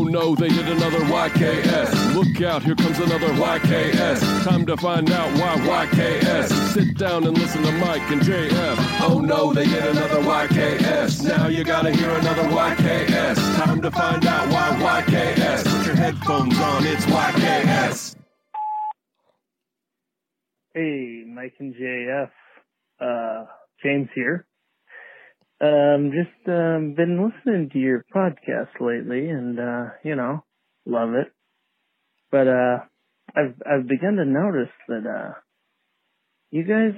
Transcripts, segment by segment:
Oh no, they did another YKS. Look out, here comes another YKS. Time to find out why YKS. Sit down and listen to Mike and JF. Oh no, they did another YKS. Now you gotta hear another YKS. Time to find out why YKS. Put your headphones on, it's YKS. Hey, Mike and JF. Uh, James here. Um, just um, been listening to your podcast lately, and uh, you know, love it. But uh, I've I've begun to notice that uh, you guys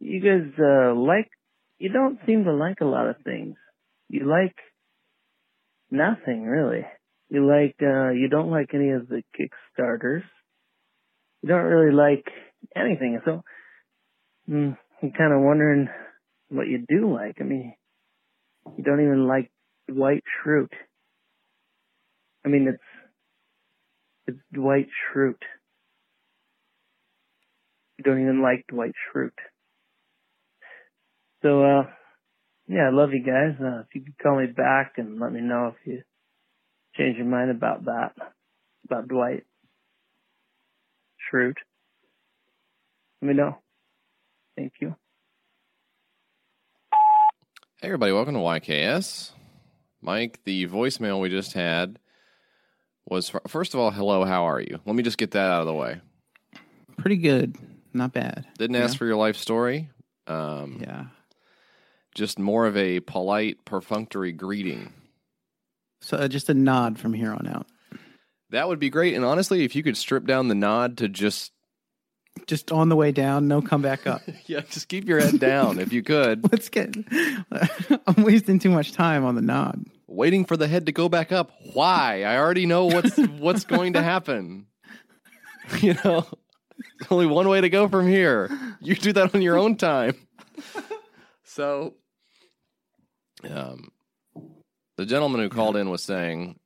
you guys uh, like you don't seem to like a lot of things. You like nothing really. You like uh, you don't like any of the Kickstarters. You don't really like anything. So mm, I'm kind of wondering what you do like. I mean, you don't even like Dwight Schrute. I mean, it's it's Dwight Schrute. You don't even like Dwight Schrute. So, uh, yeah, I love you guys. Uh, if you could call me back and let me know if you change your mind about that, about Dwight Schrute. Let me know. Thank you. Hey, everybody, welcome to YKS. Mike, the voicemail we just had was first of all, hello, how are you? Let me just get that out of the way. Pretty good. Not bad. Didn't ask for your life story. Um, Yeah. Just more of a polite, perfunctory greeting. So uh, just a nod from here on out. That would be great. And honestly, if you could strip down the nod to just, Just on the way down, no come back up. yeah, just keep your head down if you could. Let's get. I'm wasting too much time on the nod. Waiting for the head to go back up. Why? I already know what's what's going to happen. You know, there's only one way to go from here. You do that on your own time. So, um, the gentleman who called in was saying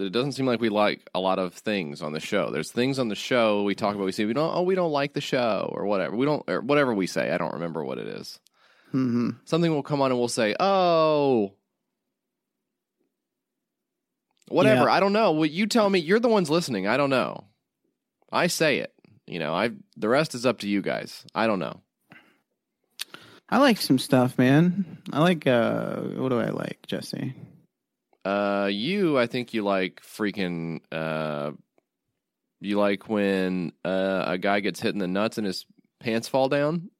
it doesn't seem like we like a lot of things on the show. There's things on the show we talk about. We say we don't. Oh, we don't like the show or whatever. We don't or whatever we say. I don't remember what it is. hmm Something will come on and we'll say, "Oh." Whatever. Yeah. I don't know. Well, you tell me. You're the ones listening. I don't know. I say it. You know, I the rest is up to you guys. I don't know. I like some stuff, man. I like. uh What do I like, Jesse? Uh, you, I think you like freaking. Uh, you like when uh, a guy gets hit in the nuts and his pants fall down.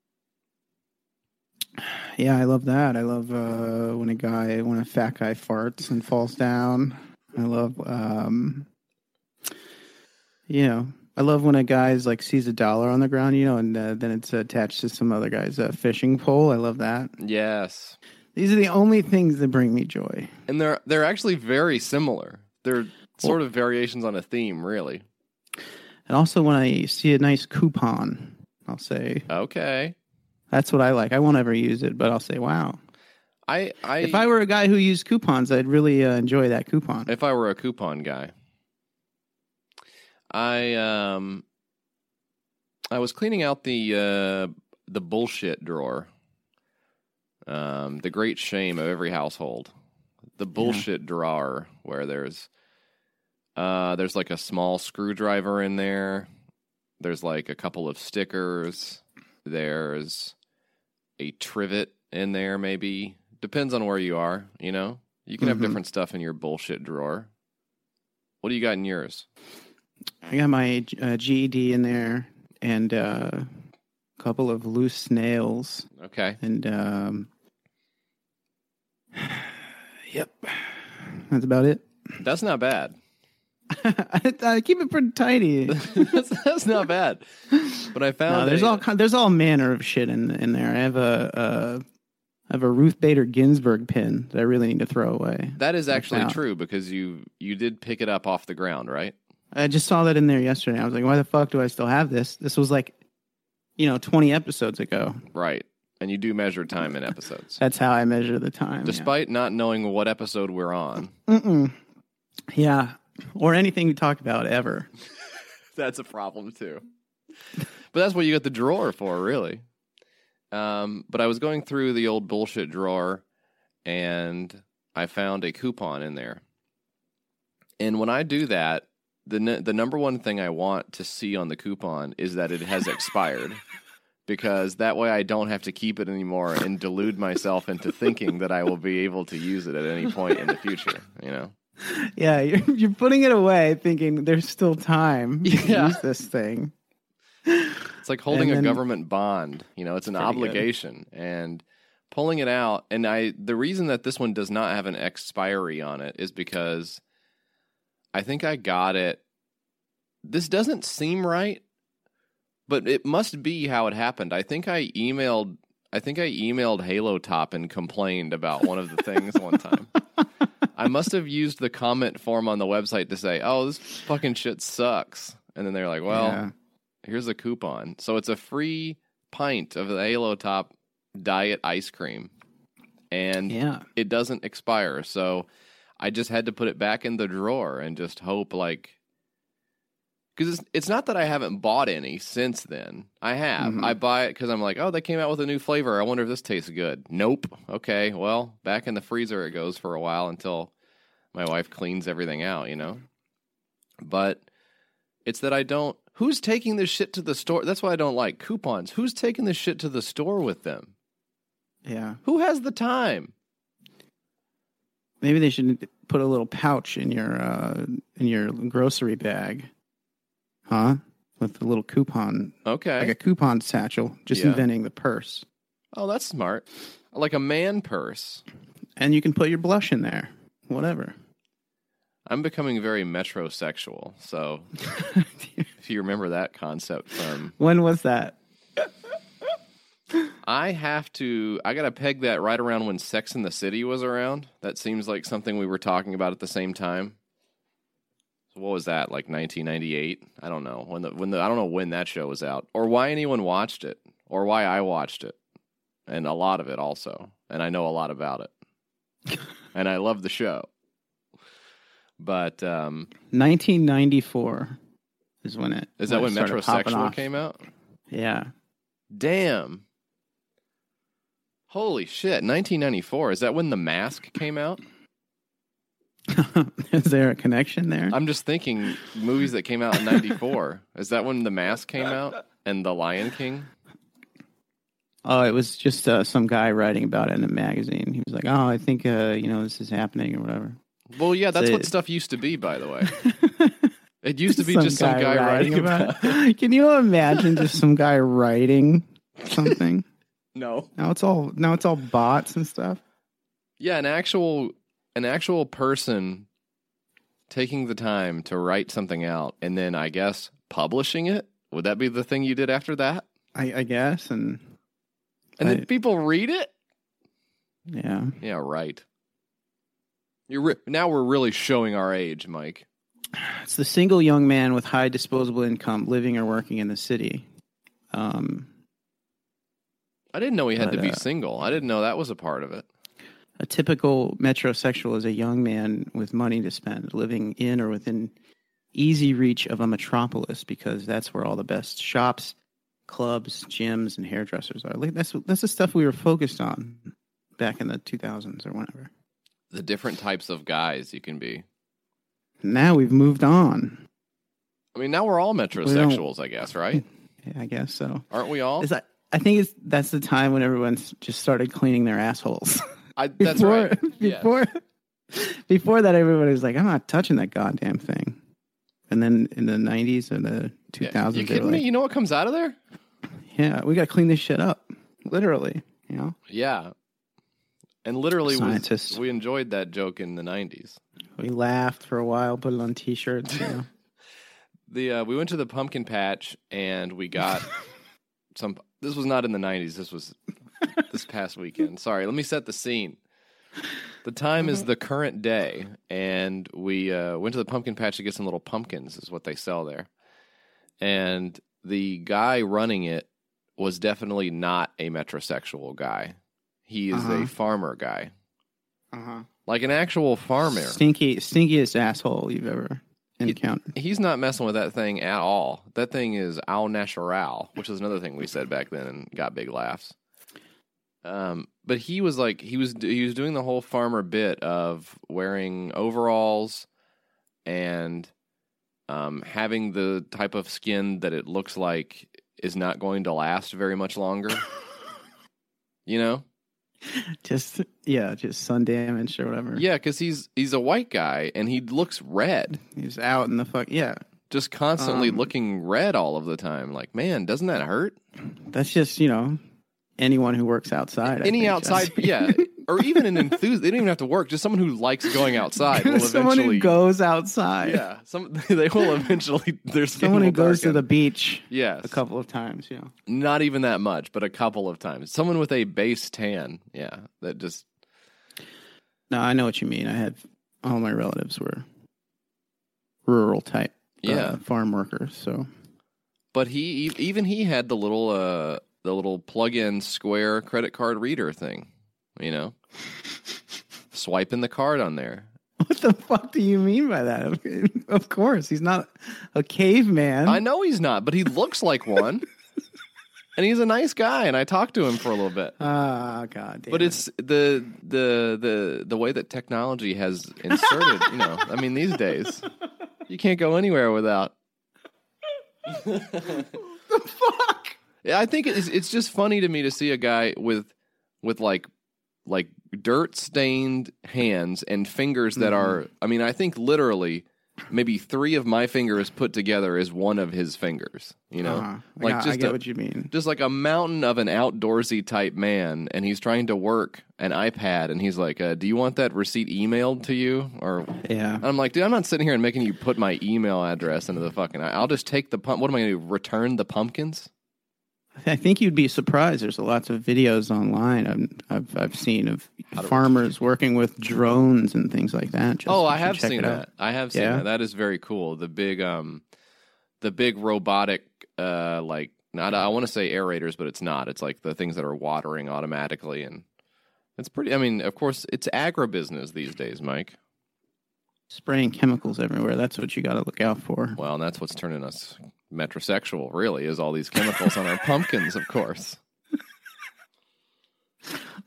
Yeah, I love that. I love uh when a guy, when a fat guy farts and falls down. I love, um you know, I love when a guy's like sees a dollar on the ground, you know, and uh, then it's attached to some other guy's uh, fishing pole. I love that. Yes, These are the only things that bring me joy. and they're they're actually very similar. They're sort of variations on a theme, really. And also when I see a nice coupon, I'll say Okay, that's what I like. I won't ever use it, but I'll say, "Wow." I I If I were a guy who used coupons, I'd really uh, enjoy that coupon. if I were a coupon guy, I um I was cleaning out the uh the bullshit drawer. Um the great shame of every household. The bullshit drawer where there's uh there's like a small screwdriver in there. There's like a couple of stickers. There's a trivet in there maybe. Depends on where you are, you know? You can have Mhm. different stuff in your bullshit drawer. What do you got in yours? I got my uh, GED in there and uh, a couple of loose nails Okay. and um, yep, that's about it. That's not bad. I, I keep it pretty tidy. that's, that's not bad. But I found No, there's a- all kind, there's all manner of shit in in there. I have a, a I have a Ruth Bader Ginsburg pin that I really need to throw away. that is actually true because you you did pick it up off the ground, right? I just saw that in there yesterday. I was like, why the fuck do I still have this? This was like, you know, 20 episodes ago. Right. And you do measure time in episodes. That's how I measure the time. yeah. Despite not knowing what episode we're on. Mm-mm. Yeah. Or anything we talk about ever. That's a problem too. But that's what you got the drawer for, really. Um, but I was going through the old bullshit drawer and I found a coupon in there. And when I do that, the n- the number one thing I want to see on the coupon is that it has expired. Because that way I don't have to keep it anymore and delude myself into thinking that I will be able to use it at any point in the future. You know, Yeah, you're, you're putting it away thinking there's still time to Yeah. use this thing. It's like holding And a government bond. You know, it's an Pretty good. obligation, and pulling it out. And I, the reason that this one does not have an expiry on it is because I think I got it. This doesn't seem right, but it must be how it happened. I think I emailed. I think I emailed Halo Top and complained about one of the things one time. I must have used the comment form on the website to say, "Oh, this fucking shit sucks," and then they're like, "Well." Yeah. here's a coupon. So it's a free pint of the Halo Top diet ice cream. And yeah, it doesn't expire. So I just had to put it back in the drawer and just hope like because it's, it's not that I haven't bought any since then. I have. Mhm. I buy it because I'm like, oh, they came out with a new flavor. I wonder if this tastes good. Nope. Okay. Well, back in the freezer it goes for a while until my wife cleans everything out, you know? But it's that I don't. Who's taking this shit to the store? That's why I don't like coupons. Who's taking this shit to the store with them? yeah. Who has the time? Maybe they should put a little pouch in your uh, in your grocery bag, huh? With a little coupon, Okay. like a coupon satchel. Just Yeah. inventing the purse, Oh, that's smart. Like a man purse. and you can put your blush in there. Whatever. I'm becoming very metrosexual. So if you remember that concept from, when was that? I have to, I got to peg that right around when Sex in the City was around. That seems like something we were talking about at the same time. What was that? Like 1998? I don't know when the when the I don't know when that show was out or why anyone watched it or why I watched it, and a lot of it also, and I know a lot about it, and I love the show. But um, 1994 is when it. Is that when Metrosexual came out? Yeah. Damn. Holy shit, 1994. Is that when The Mask came out? is there a connection there? I'm just thinking movies that came out in 94. Is that when The Mask came out and The Lion King? Oh, it was just uh, some guy writing about it in a magazine. He was like, "Oh, I think uh, you know this is happening or whatever." Well, yeah, that's So- what stuff used to be, by the way. It used to be just some guy writing about it. it. Can you imagine just some guy writing something? No. Now it's all now it's all bots and stuff. Yeah, an actual an actual person taking the time to write something out and then I guess publishing it. Would that be the thing you did after that? I, I guess, and And then people read it? yeah, Yeah, right. You're re- now we're really showing our age, Mike. it's the single young man with high disposable income living or working in the city. Um, I didn't know he had But, to be uh, single. I didn't know that was a part of it. A typical metrosexual is a young man with money to spend, living in or within easy reach of a metropolis because that's where all the best shops, clubs, gyms, and hairdressers are. Like that's that's the stuff we were focused on back in the 2000s or whenever. The different types of guys you can be. Now we've moved on. I mean, now we're all metrosexuals, I guess, right? Yeah, I guess so. Aren't we all? Is that, I think it's that's the time when everyone's just started cleaning their assholes. I, that's before, right. Before, before that, everybody was like, "I'm not touching that goddamn thing." And then in the '90s or the 2000s, Yeah. You kidding me? You know what comes out of there? "Yeah, we got to clean this shit up." Literally, you know. Yeah. And literally, Scientists. we enjoyed that joke in the '90s. We laughed for a while, put it on T-shirts. You know. The uh, we went to the pumpkin patch and we got some. This was not in the '90s. This was this past weekend. Sorry, let me set the scene. The time is the current day, and we uh, went to the pumpkin patch to get some little pumpkins. Is what they sell there, and the guy running it was definitely not a metrosexual guy. He is Uh-huh. a farmer guy, uh-huh. like an actual farmer. Stinky, stinkiest asshole you've ever encountered. He's not messing with that thing at all. That thing is au natural, which is another thing we said back then and got big laughs. Um, but he was like he was he was doing the whole farmer bit of wearing overalls and um, having the type of skin that it looks like is not going to last very much longer. you know? Just yeah, just sun damage or whatever. Yeah, because he's he's a white guy and he looks red, he's out in the fuck. Yeah, just constantly Um, looking red all of the time. Like, man, doesn't that hurt? that's just you know anyone who works outside. Any think, outside, yeah, or even an enthusiast. They don't even have to work. Just someone who likes going outside will someone eventually. who goes outside. yeah, some they will eventually. Skin someone who goes to the beach yes, a couple of times. Yeah, not even that much, but a couple of times. Someone with a base tan, yeah, that just no, I know what you mean. I had all my relatives were rural type, uh, Yeah. farm workers. So But he even he had the little uh the little plug-in square credit card reader thing, you know, swiping the card on there. what the fuck do you mean by that? of course, he's not a caveman. I know he's not, but he looks like one, and he's a nice guy. And I talked to him for a little bit. Ah, god damn. But it. it's the the the the way that technology has inserted. you know, I mean, these days you can't go anywhere without. the fuck. I think it's it's just funny to me to see a guy with with like like dirt stained hands and fingers that are I mean, I think literally maybe 3 of my fingers put together is one of his fingers, you know. Uh-huh. I like got- I just get a, what you mean. just like a mountain of an outdoorsy type man and he's trying to work an iPad and he's like, uh, "Do you want that receipt emailed to you?" or Yeah. I'm like, dude, I'm not sitting here and making you put my email address into the fucking. I'll just take the pump. What am I going to do? Return the pumpkins? I think you'd be surprised. There's lots of videos online I've I've, I've seen of How to farmers working with drones and things like that. Just- oh, I have seen that. out. I have seen Yeah? that. That is very cool. The big, um, the big robotic, uh, like not. I want to say aerators, but it's not. It's like the things that are watering automatically, and it's pretty. I mean, of course, it's agribusiness these days, Mike. Spraying chemicals everywhere. That's what you got to look out for. Well, and that's what's turning us metrosexual. Really, is all these chemicals on our pumpkins, of course.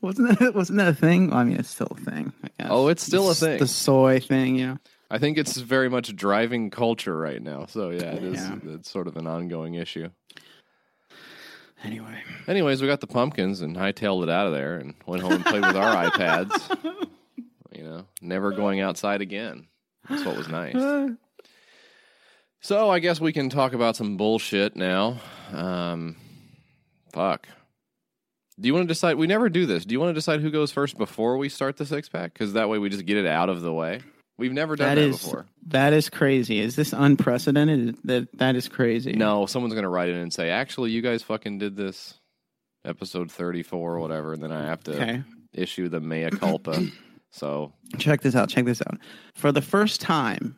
Wasn't that wasn't that a thing? Well, I mean, it's still a thing. I guess. Oh, it's still a thing. The soy thing, know. I think it's very much driving culture right now. So yeah, it is. Yeah. It's sort of an ongoing issue. Anyway, Anyways, we got the pumpkins and hightailed it out of there and went home and played with our iPads. You know, never going outside again. That's what was nice. So I guess we can talk about some bullshit now. Um, fuck. Do you want to decide? We never do this. Do you want to decide who goes first before we start the six pack? Because that way we just get it out of the way. We've never done that that, is before. that is crazy. Is this unprecedented? That that is crazy. No, someone's gonna write in and say, "Actually, you guys fucking did this." Episode thirty-four or whatever, and then I have to Okay. issue the mea culpa. so Check this out. Check this out. For the first time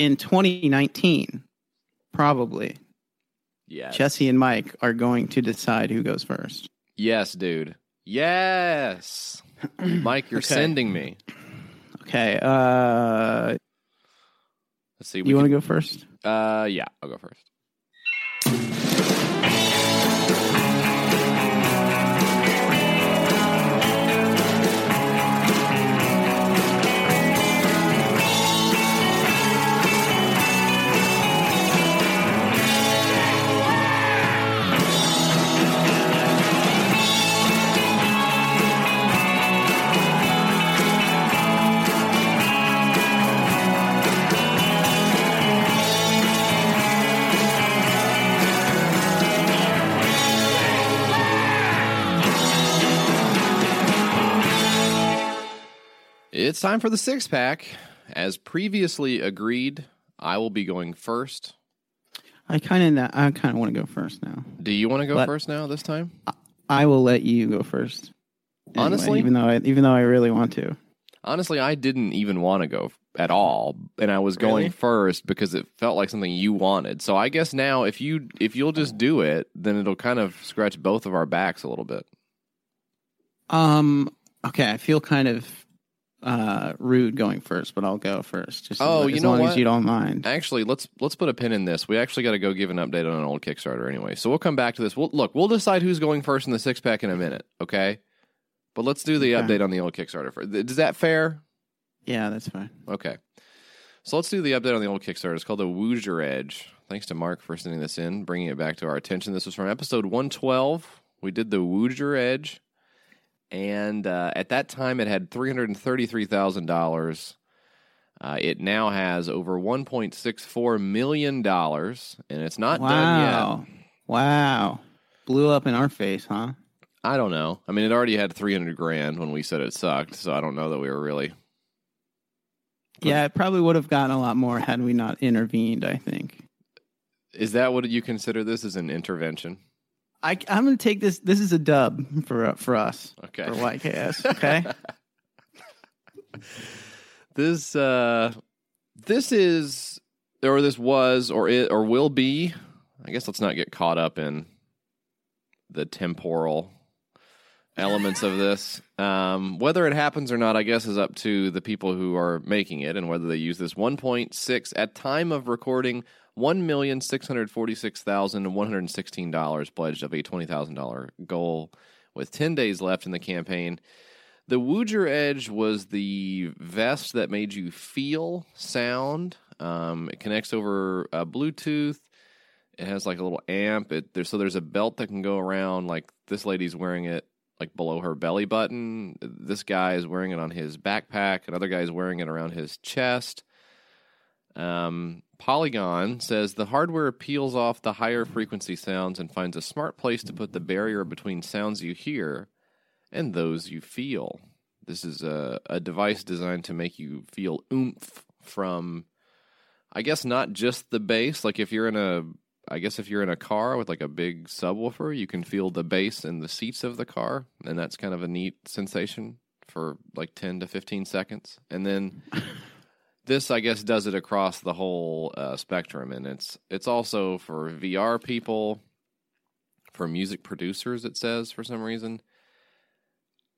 in 2019, probably yeah, Jesse and Mike are going to decide who goes first. yes, dude, yes, Mike, you're Okay. sending me. Okay. Uh, Let's see. you want to go first? Uh, yeah, I'll go first. It's time for the six pack. As previously agreed, I will be going first. I kind of I kind of want to go first now. Do you want to go Let- first now this time? I will let you go first. Anyway, Honestly? even though I, even though I really want to. Honestly, I didn't even want to go at all, and I was going Really? first because it felt like something you wanted. So I guess now, if you if you'll just do it, then it'll kind of scratch both of our backs a little bit. Um. Okay, I feel kind of uh rude going first, but I'll go first. Just Oh, as, you as know long what? as you don't mind. Actually, let's let's put a pin in this. We actually got to go give an update on an old Kickstarter anyway. So we'll come back to this. We'll look. We'll decide who's going first in the six pack in a minute. Okay. But let's do the Okay. update on the old Kickstarter first. Is that fair? Yeah, that's fine. Okay. So let's do the update on the old Kickstarter. It's called the Woojer Edge. Thanks to Mark for sending this in, bringing it back to our attention. This was from episode 112. We did the Woojer Edge. And uh, at that time, it had $333,000. Uh, it now has over $1.64 million, and it's not done yet. wow. Wow. Blew up in our face, huh? I don't know. I mean, it already had 300 grand when we said it sucked, so I don't know that we were really. Yeah, it probably would have gotten a lot more had we not intervened, I think. Is that what you consider this as an intervention? I, I'm going to take this. This is a dub for for us, Okay. for YKS. Okay. This uh this is or this was or it or will be. I guess let's not get caught up in the temporal elements of this. Um, whether it happens or not, I guess, is up to the people who are making it and whether they use this 1.6 at time of recording. One million six hundred forty-six thousand one hundred sixteen dollars pledged of a twenty thousand dollar goal, with ten days left in the campaign. The Woojer Edge was the vest that made you feel sound. Um, it connects over uh, Bluetooth. It has like a little amp. It there, so there's a belt that can go around. Like this lady's wearing it like below her belly button. This guy is wearing it on his backpack. Another guy is wearing it around his chest. Um, Polygon says the hardware peels off the higher frequency sounds and finds a smart place to put the barrier between sounds you hear and those you feel. This is a, a device designed to make you feel oomph from, I guess, not just the bass. Like if you're in a, I guess if you're in a car with like a big subwoofer, you can feel the bass in the seats of the car, and that's kind of a neat sensation for like 10 to 15 seconds. And then this, I guess, does it across the whole uh, spectrum, and it's it's also for VR people, for music producers. It says for some reason.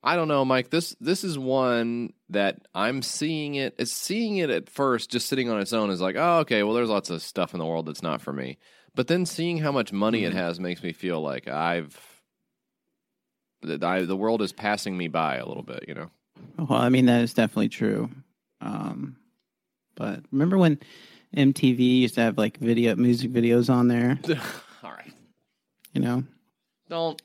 I don't know, Mike. This this is one that I'm seeing it. It's seeing it at first, just sitting on its own, is like, oh, okay. Well, there's lots of stuff in the world that's not for me. But then seeing how much money it has makes me feel like I've that I, the world is passing me by a little bit. You know. Well, I mean that is definitely true. Um, but remember when MTV used to have like video music videos on there? All right. You know, Don't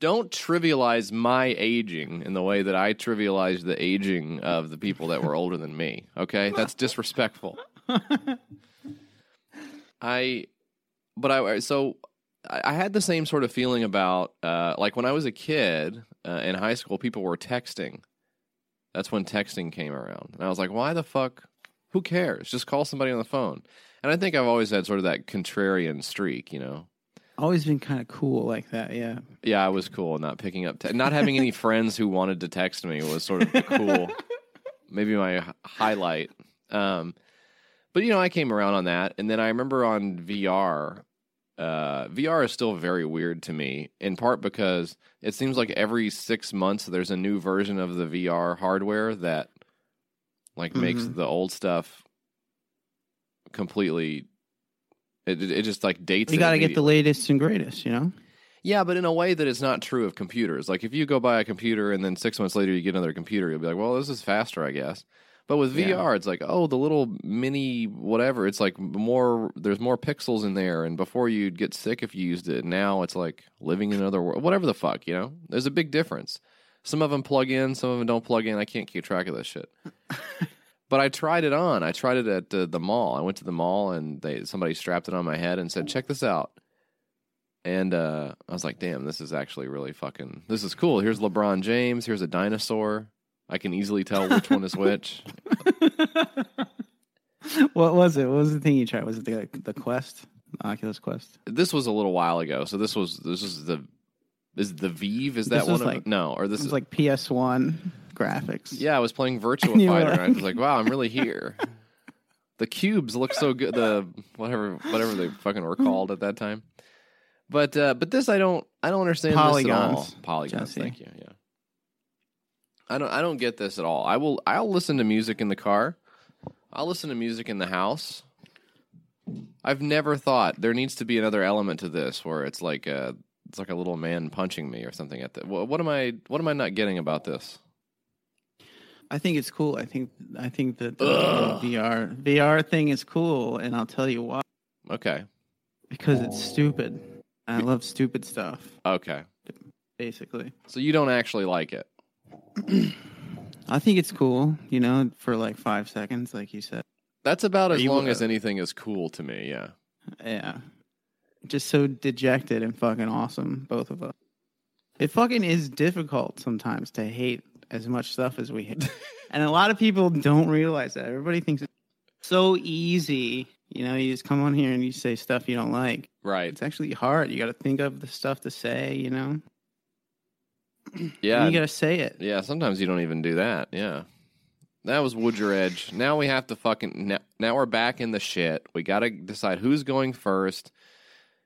don't trivialize my aging in the way that I trivialize the aging of the people that were older than me. Okay, that's disrespectful. I, but I so I I had the same sort of feeling about uh, like when I was a kid uh, in high school, people were texting. That's when texting came around, and I was like, why the fuck? Who cares? Just call somebody on the phone. And I think I've always had sort of that contrarian streak, you know. always been kind of cool like that. Yeah. Yeah, I was cool not picking up, te- not having any friends who wanted to text me was sort of cool. Maybe my highlight. Um, but you know, I came around on that, and then I remember on VR. Uh, VR is still very weird to me, in part because it seems like every six months there's a new version of the VR hardware that like makes Mhm. the old stuff completely. It, it it just like dates. You got to get the latest and greatest. You know. Yeah, but in a way that it's not true of computers. Like if you go buy a computer and then six months later you get another computer, you'll be like, well, this is faster, I guess. But with Yeah. VR, it's like, oh, the little mini whatever. It's like more. There's more pixels in there, and before you'd get sick if you used it. Now it's like living in another world. Whatever the fuck, you know. There's a big difference. Some of them plug in, some of them don't plug in. I can't keep track of this shit. but I tried it on. I tried it at uh, the mall. I went to the mall and they somebody strapped it on my head and said, "Check this out." And uh, I was like, damn, this is actually really fucking. This is cool. Here's LeBron James. Here's a dinosaur. I can easily tell which one is which. what was it? What was the thing you tried? Was it the the Quest, Oculus Quest? This was a little while ago, so this was this is the is the Vive. Is that This one? of- like- no, or this is like PS One graphics. yeah. I was playing Virtua Fighter. and I was like, wow, I'm really here. the cubes look so good. The whatever whatever they fucking were called at that time. But uh, but this I don't I don't understand this at all. Polygons, Polygons. Jesse. Thank you. Yeah. I don't I don't get this at all. I will I'll listen to music in the car. I'll listen to music in the house. I've never thought there needs to be another element to this where it's like a it's like a little man punching me or something at the what, what am I what am I not getting about this? I think it's cool. I think I think that the VR VR thing is cool, and I'll tell you why. Okay. Because it's stupid. I love stupid stuff. Okay. Basically, So you don't actually like it. I think it's cool. You know, for like five seconds, like you said. That's about as long as anything is cool to me. Yeah. Yeah. Just so dejected and fucking awesome, both of us. It fucking is difficult sometimes to hate as much stuff as we hate. and a lot of people don't realize that. Everybody thinks it's so easy. You know, you just come on here and you say stuff you don't like. Right. It's actually hard. You got to think of the stuff to say, you know? Yeah. And you got to say it. Yeah, sometimes you don't even do that. Yeah. That was Woojer Edge. Now we have to fucking. Now, now we're back in the shit. We got to decide who's going first.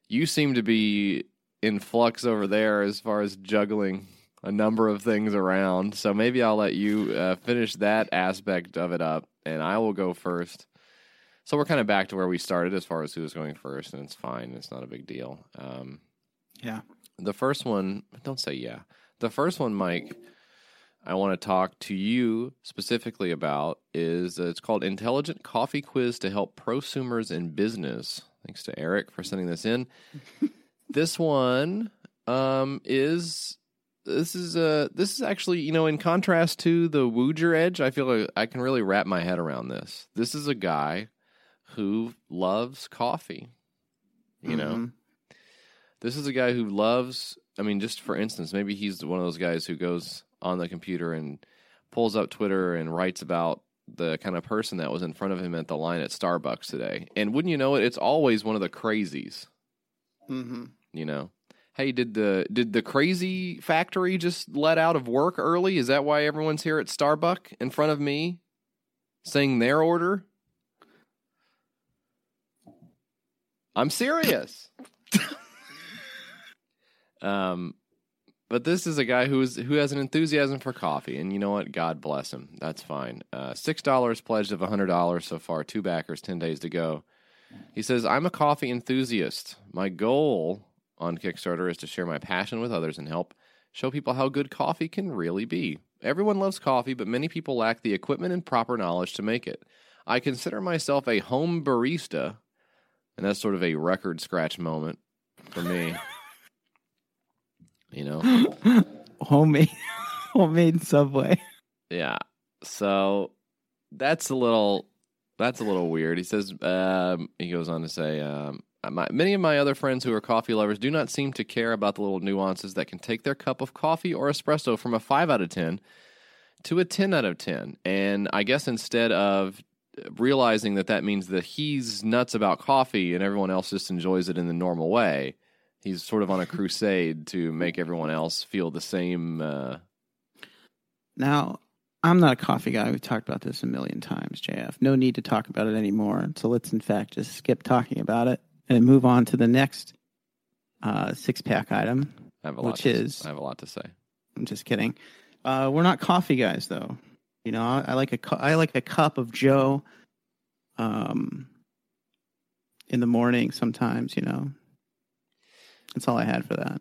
You seem to be in flux over there as far as juggling a number of things around. So maybe I'll let you uh, finish that aspect of it up and I will go first. So we're kind of back to where we started as far as who's going first, and it's fine. It's not a big deal. Um, Yeah. the first one, don't say yeah. The first one, Mike, I want to talk to you specifically about is uh, it's called Intelligent Coffee Quiz to Help Prosumers in Business. Thanks to Eric for sending this in. this one um, is this is uh this is actually you know in contrast to the Woojer Edge, I feel like I can really wrap my head around this. This is a guy who loves coffee. You know, Mhm. this is a guy who loves. I mean, just for instance, maybe he's one of those guys who goes on the computer and pulls up Twitter and writes about the kind of person that was in front of him at the line at Starbucks today. And wouldn't you know it, it's always one of the crazies. Mhm. You know, hey, did the did the crazy factory just let out of work early? Is that why everyone's here at Starbucks in front of me, saying their order? I'm serious. um, but this is a guy who is who has an enthusiasm for coffee, and you know what? God bless him. That's fine. Uh, Six dollars pledged of hundred dollars so far. Two backers, ten days to go. He says, "I'm a coffee enthusiast. My goal on Kickstarter is to share my passion with others and help show people how good coffee can really be. Everyone loves coffee, but many people lack the equipment and proper knowledge to make it. I consider myself a home barista." And that's sort of a record scratch moment for me. you know? Homemade, homemade Subway. Yeah. So that's a little that's a little weird. He says um, he goes on to say um, my, many of my other friends who are coffee lovers do not seem to care about the little nuances that can take their cup of coffee or espresso from a 5 out of 10 to a 10 out of 10. And I guess instead of realizing that that means that he's nuts about coffee and everyone else just enjoys it in the normal way, he's sort of on a crusade to make everyone else feel the same uh, Now, I'm not a coffee guy. We've talked about this a million times, JF. No need to talk about it anymore. So let's, in fact, just skip talking about it and move on to the next uh, six pack item. I have a lot Which to, is- I have a lot to say. I'm just kidding. Uh, we're not coffee guys, though. You know, I, I like a cu- I like a cup of Joe. Um, in the morning, sometimes. You know, that's all I had for that.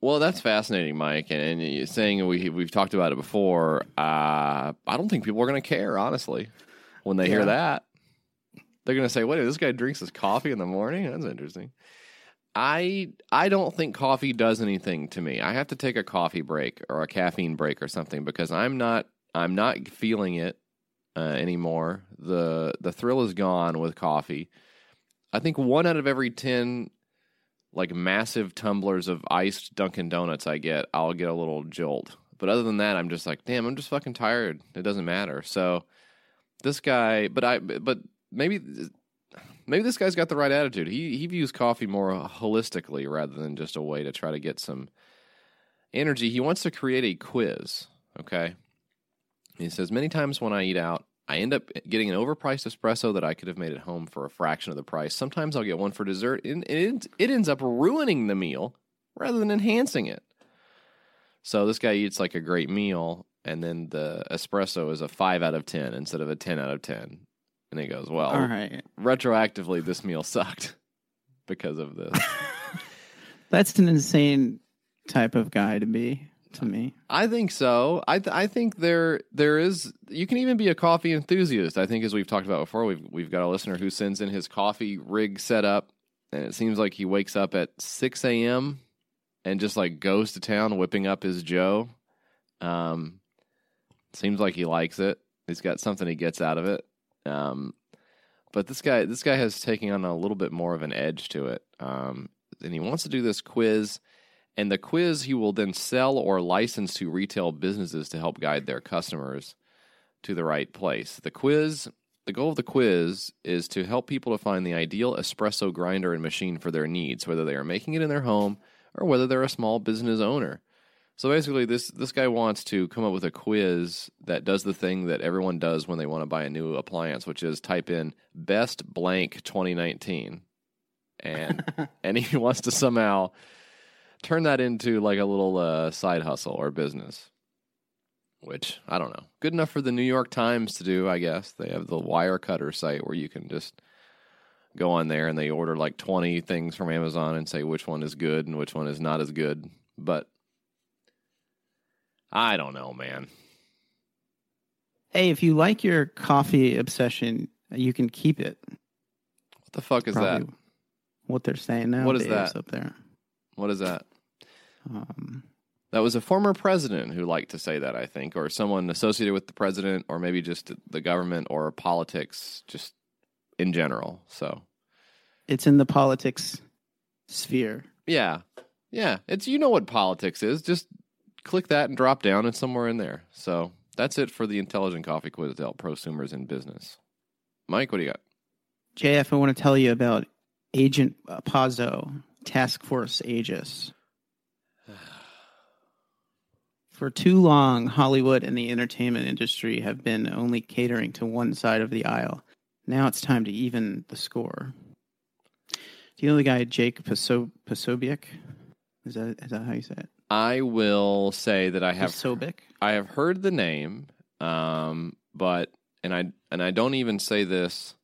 Well, that's fascinating, Mike. And, and saying we we've talked about it before. Uh, I don't think people are going to care, honestly, when they hear that. They're going to say, "Wait, this guy drinks his coffee in the morning? That's interesting." I I don't think coffee does anything to me. I have to take a coffee break or a caffeine break or something because I'm not I'm not feeling it uh, anymore. the The thrill is gone with coffee. I think one out of every ten like massive tumblers of iced Dunkin' Donuts I get, I'll get a little jolt. But other than that, I'm just like, damn, I'm just fucking tired. It doesn't matter. So this guy, but I, but maybe, maybe this guy's got the right attitude. He he views coffee more holistically rather than just a way to try to get some energy. He wants to create a quiz. Okay. He says many times when I eat out, I end up getting an overpriced espresso that I could have made at home for a fraction of the price. Sometimes I'll get one for dessert, and it, it ends up ruining the meal rather than enhancing it. So this guy eats like a great meal, and then the espresso is a five out of ten instead of a ten out of ten. And he goes, "Well, all right, retroactively, this meal sucked because of this." that's an insane type of guy to be. To me. I think so. I th- I think there there is. You can even be a coffee enthusiast. I think as we've talked about before, we've we've got a listener who sends in his coffee rig set up, and it seems like he wakes up at six a.m. and just like goes to town whipping up his Joe. Um, seems like he likes it. He's got something he gets out of it. Um, but this guy this guy has taken on a little bit more of an edge to it. Um, and he wants to do this quiz and the quiz he will then sell or license to retail businesses to help guide their customers to the right place. The quiz, the goal of the quiz is to help people to find the ideal espresso grinder and machine for their needs, whether they are making it in their home or whether they're a small business owner. So basically this this guy wants to come up with a quiz that does the thing that everyone does when they want to buy a new appliance, which is type in best blank 2019. And and he wants to somehow turn that into like a little uh, side hustle or business. Which I don't know. Good enough for the New York Times to do, I guess. They have the wire Wirecutter site where you can just go on there and they order like 20 things from Amazon and say which one is good and which one is not as good. But I don't know, man. Hey, if you like your coffee obsession, you can keep it. What the fuck is Probably that? What they're saying now. What is that? up there? What is that? Um, That was a former president who liked to say that, I think, or someone associated with the president, or maybe just the government or politics, just in general. So, it's in the politics sphere. yeah, yeah, it's you know what politics is. Just click that and drop down. It's somewhere in there. So that's it for the intelligent coffee quiz to help prosumers in business. Mike, what do you got? JF, I want to tell you about Agent Pazzo, Task Force Aegis. For too long, Hollywood and the entertainment industry have been only catering to one side of the aisle. Now it's time to even the score. Do you know the guy Jake Paso- Posobiec? Is that is that how you say it? I will say that I have Posobiec. I have heard the name, um, but and I and I don't even say this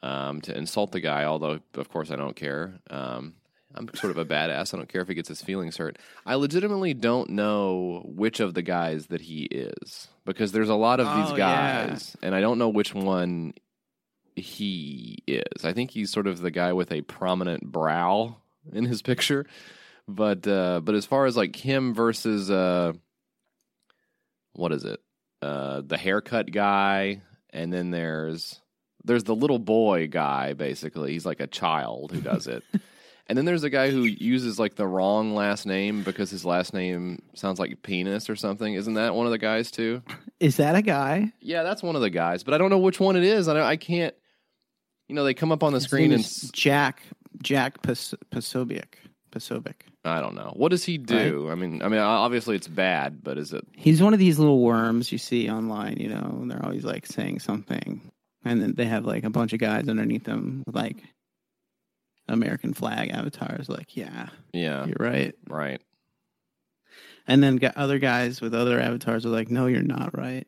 um, to insult the guy, although of course I don't care. Um, I'm sort of a badass. I don't care if he gets his feelings hurt. I legitimately don't know which of the guys that he is because there's a lot of these Oh, yeah. guys, and I don't know which one he is. I think he's sort of the guy with a prominent brow in his picture, but uh, but as far as like him versus uh, what is it? Uh, the haircut guy, and then there's there's the little boy guy. Basically, he's like a child who does it. And then there's a guy who uses like the wrong last name because his last name sounds like penis or something. Isn't that one of the guys too? Is that a guy? Yeah, that's one of the guys, but I don't know which one it is. I don't, I can't. You know, they come up on the His screen and Jack Jack Pas- Posobiec. Posobiec. I don't know. What does he do? I mean, I mean, obviously it's bad, but is it? He's one of these little worms you see online, you know, and they're always like saying something. And then they have like a bunch of guys underneath them like American flag avatars, like, yeah, Yeah, you're right. right. And then got other guys with other avatars are like, no, you're not right.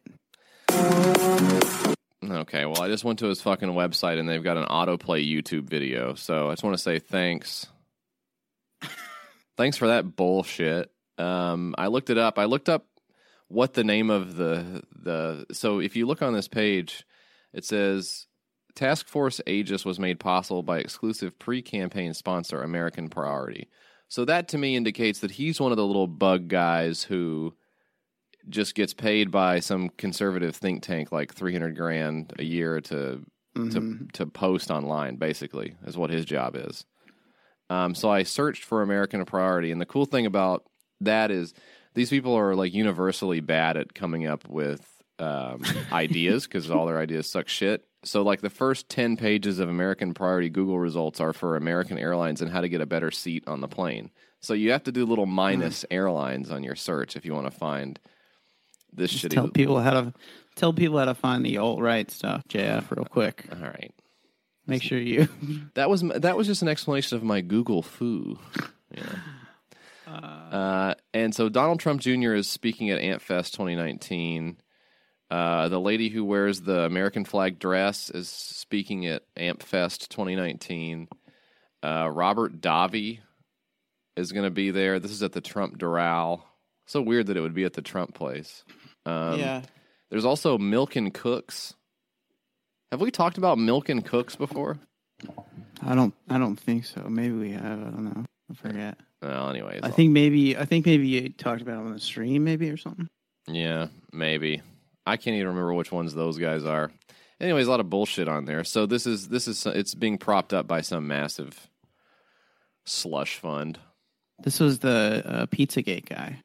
Okay, well, I just went to his fucking website and they've got an autoplay YouTube video. So I just want to say thanks. thanks for that bullshit. Um, I looked it up. I looked up what the name of the the. So if you look on this page, it says Task Force Aegis was made possible by exclusive pre-campaign sponsor American Priority. So that to me indicates that he's one of the little bug guys who just gets paid by some conservative think tank like 300 grand a year to Mhm. to to post online basically is what his job is. Um, so I searched for American Priority and the cool thing about that is these people are like universally bad at coming up with um, ideas because all their ideas suck shit. So like the first 10 pages of American Priority Google results are for American Airlines and how to get a better seat on the plane. So you have to do little minus airlines on your search if you want to find this Just shitty tell people how to tell people how to find the alt right stuff, JF, real quick. All right. Make sure you That was that was just an explanation of my Google fu. Yeah. Uh, and so Donald Trump Jr. is speaking at AmpFest 2019. Uh, the lady who wears the American flag dress is speaking at AmpFest 2019. Uh, Robert Davi is going to be there. This is at the Trump Doral So weird that it would be at the Trump place. Um, yeah. There's also Milk and Cooks. Have we talked about Milk and Cooks before? I don't. I don't think so. Maybe we have. I don't know. I forget. Well, anyways. I think maybe. I think maybe you talked about it on the stream, maybe or something. Yeah, maybe. I can't even remember which ones those guys are. Anyways, a lot of bullshit on there. So this is this is it's being propped up by some massive slush fund. This was the uh, Pizzagate guy,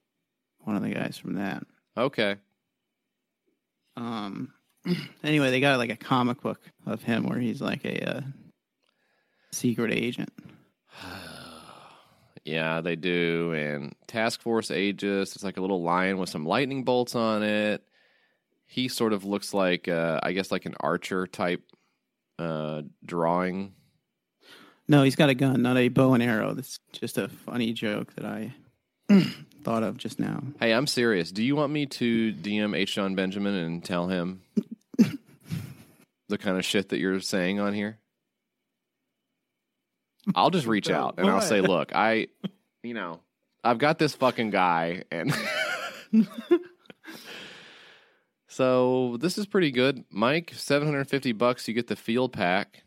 one of the guys from that. Okay. Um. Anyway, they got like a comic book of him where he's like a uh, secret agent. Yeah, they do. And Task Force Aegis, it's like a little lion with some lightning bolts on it. He sort of looks like, uh, I guess, like an archer type uh, drawing. No, he's got a gun, not a bow and arrow. That's just a funny joke that I thought of just now. Hey, I'm serious. Do you want me to DM H. Jon Benjamin and tell him the kind of shit that you're saying on here? I'll just reach out and I'll say, look, I, you know, I've got this fucking guy and. so this is pretty good. Mike, 750 bucks, you get the field pack.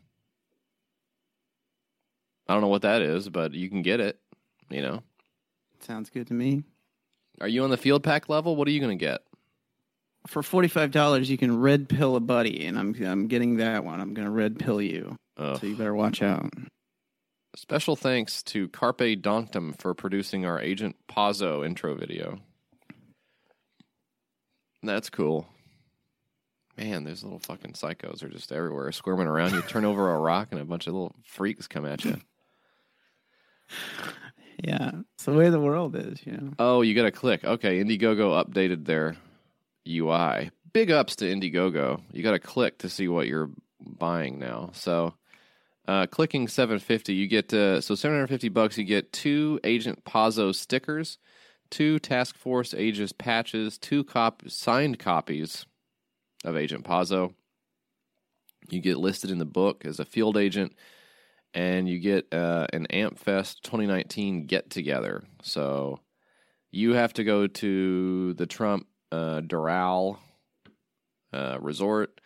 I don't know what that is, but you can get it, you know. Sounds good to me. Are you on the field pack level? What are you going to get? For forty five dollars, you can red pill a buddy, and I'm I'm getting that one. I'm gonna red pill you, Ugh. so you better watch out. Special thanks to Carpe Donktum for producing our Agent Pazzo intro video. That's cool. Man, those little fucking psychos are just everywhere, squirming around. You turn over a rock and a bunch of little freaks come at you. Yeah, it's the way the world is, you know. Oh, you got to click. Okay, Indiegogo updated their UI. Big ups to Indiegogo. You got to click to see what you're buying now. So, uh, clicking 750, you get uh, so 750 bucks. You get two Agent Pazzo stickers, two Task Force Aegis patches, two cop signed copies of Agent Pazzo. You get listed in the book as a field agent, and you get uh, an AmpFest 2019 get together. So you have to go to the Trump uh, Doral uh, resort,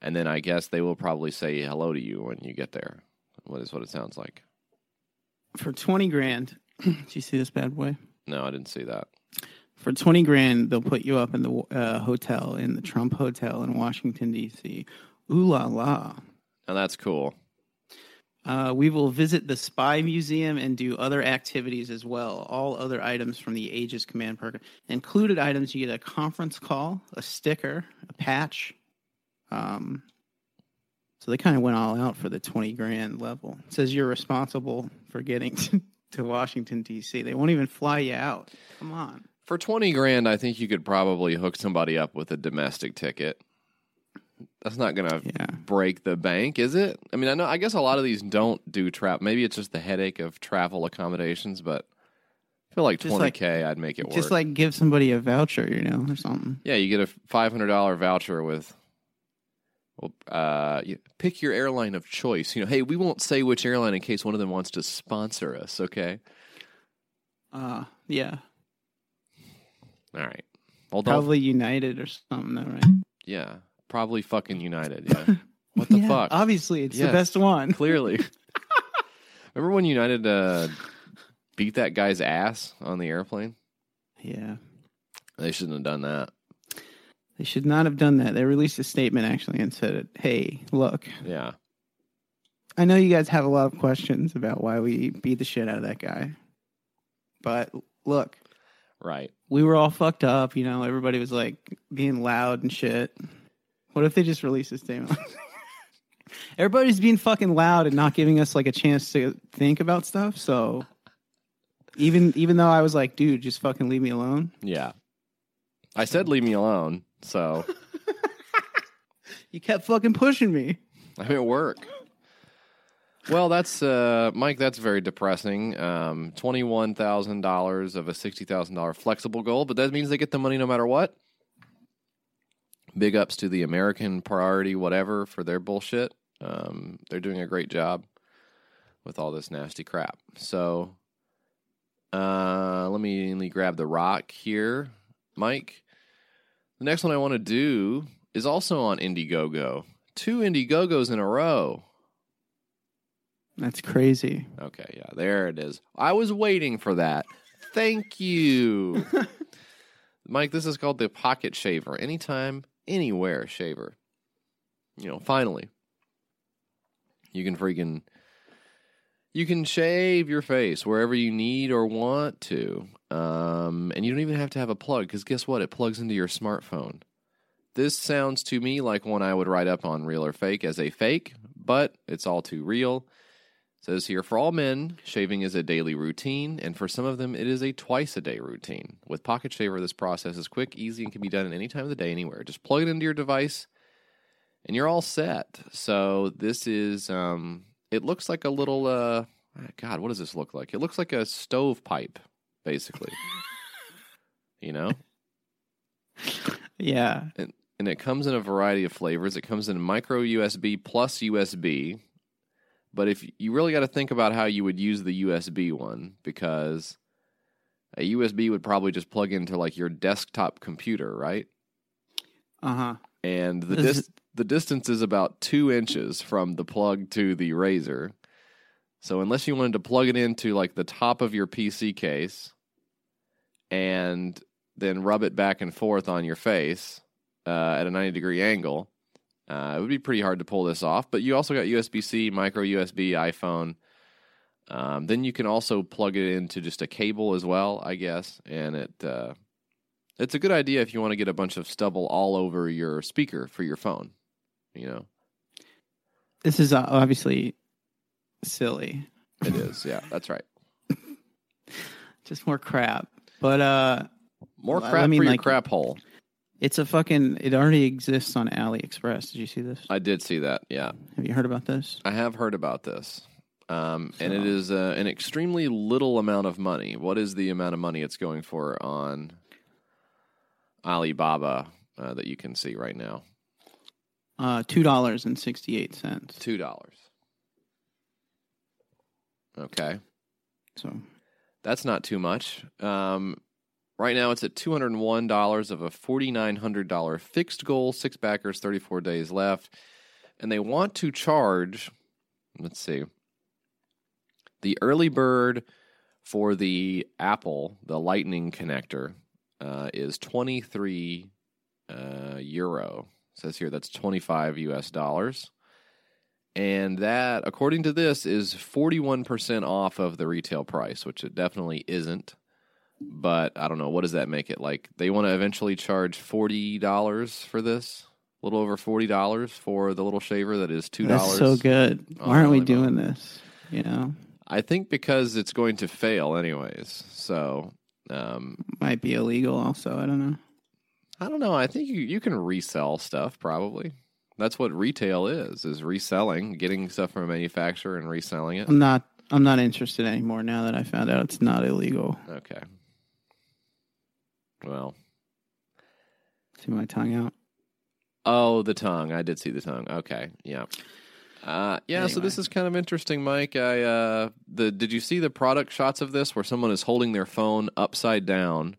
and then I guess they will probably say hello to you when you get there. What is what it sounds like? For twenty grand, did you see this bad boy? No, I didn't see that. For twenty grand, they'll put you up in the uh, hotel in the Trump Hotel in Washington D.C. Ooh la la! Now that's cool. Uh, we will visit the Spy Museum and do other activities as well. All other items from the Aegis Command Program. Included items you get a conference call, a sticker, a patch. Um, so they kind of went all out for the 20 grand level. It says you're responsible for getting to, to Washington, D.C. They won't even fly you out. Come on. For twenty grand, I think you could probably hook somebody up with a domestic ticket. That's not gonna Yeah. break the bank, is it? I mean, I know. I guess a lot of these don't do trap. Maybe it's just the headache of travel accommodations, but I feel like Just twenty like- k, I'd make it work. Just like give somebody a voucher, you know, or something. yeah, you get a five hundred dollar voucher with. Well, uh, you pick your airline of choice. You know, hey, we won't say which airline in case one of them wants to sponsor us. Okay, Uh, yeah. All right. Probably United or something, though, right? yeah, probably fucking United. Yeah, what the Yeah, fuck? Obviously, it's the best one. Clearly. Remember when United uh, beat that guy's ass on the airplane? Yeah. They shouldn't have done that. They should not have done that. They released a statement actually and said, "Hey, look, Yeah. I know you guys have a lot of questions about why we beat the shit out of that guy, but look, Right. we were all fucked up. You know, everybody was like being loud and shit. What if they just released a statement? Everybody's being fucking loud and not giving us like a chance to think about stuff. So even even though I was like, dude, just fucking leave me alone. Yeah. I said leave me alone, so You kept fucking pushing me. I'm at work. Well, that's uh, Mike. That's very depressing. Um, Twenty-one thousand dollars of a sixty thousand dollar flexible goal, but that means they get the money no matter what. Big ups to the American Priority, whatever, for their bullshit. Um, they're doing a great job with all this nasty crap. So, Uh, let me, let me grab the rock here, Mike. The next one I want to do is also on Indiegogo. Two Indiegogos in a row. That's crazy. Okay, yeah, there it is. I was waiting for that. Thank you. Mike, this is called the Pocket Shaver. Anytime, anywhere shaver. You know, finally. You can freaking you can shave your face wherever you need or want to. Um, and you don't even have to have a plug because guess what? It plugs into your smartphone. This sounds to me like one I would write up on Real or Fake as a fake, but it's all too real. Says here for all men, shaving is a daily routine, and for some of them, it is a twice a day routine. With Pocket Shaver, this process is quick, easy, and can be done at any time of the day, anywhere. Just plug it into your device, and you're all set. So this is, um, it looks like a little, uh, God, what does this look like? It looks like a stovepipe, basically. you know? Yeah. and it comes in a variety of flavors. It comes in micro USB plus USB. But if you really got to think about how you would use the USB one because a USB would probably just plug into like your desktop computer, right? Uh huh. And the dis- the distance is about two inches from the plug to the razor. So unless you wanted to plug it into like the top of your PC case and then rub it back and forth on your face uh, at a 90 degree angle, uh, it would be pretty hard to pull this off. But you also got USB C, micro USB, iPhone. Um, then you can also plug it into just a cable as well, I guess, and it uh, it's a good idea if you want to get a bunch of stubble all over your speaker for your phone. You know, This is uh, obviously silly. it is. Yeah, that's right. Just more crap. But uh, More crap I mean, for your like- crap hole. It's a fucking. It already exists on AliExpress. Did you see this? I did see that. Yeah, Have you heard about this? I have heard about this. Um, and So- it is uh, an extremely little amount of money. What is the amount of money it's going for on Alibaba uh, that you can see right now? Uh, two dollars and sixty eight cents. Two dollars. Okay, So that's not too much. Um, right now, it's at two hundred and one dollars of a forty nine hundred dollar fixed goal. Six backers, thirty four days left, and they want to charge. Let's see. The early bird for the Apple, the Lightning connector, uh, is twenty three uh, euro. It says here that's twenty five U.S. dollars. And that, according to this, is 41% off of the retail price, which it definitely isn't. But I don't know. What does that make it? Like, they want to eventually charge $40 for this? A little over $40 for the little shaver that is $2. that's so good. Why aren't we doing this? You know, I think because it's going to fail anyways. So, um, might be illegal. Also, I don't know. I don't know. I think you, you can resell stuff probably. That's what retail is, is reselling, getting stuff from a manufacturer and reselling it. I'm not. I'm not interested anymore now that I found out it's not illegal. Okay. Well, See my tongue out. oh, the tongue. I did see the tongue. Okay. Yeah. Uh, yeah, so this is kind of interesting, Mike. I uh, the did you see the product shots of this where someone is holding their phone upside down,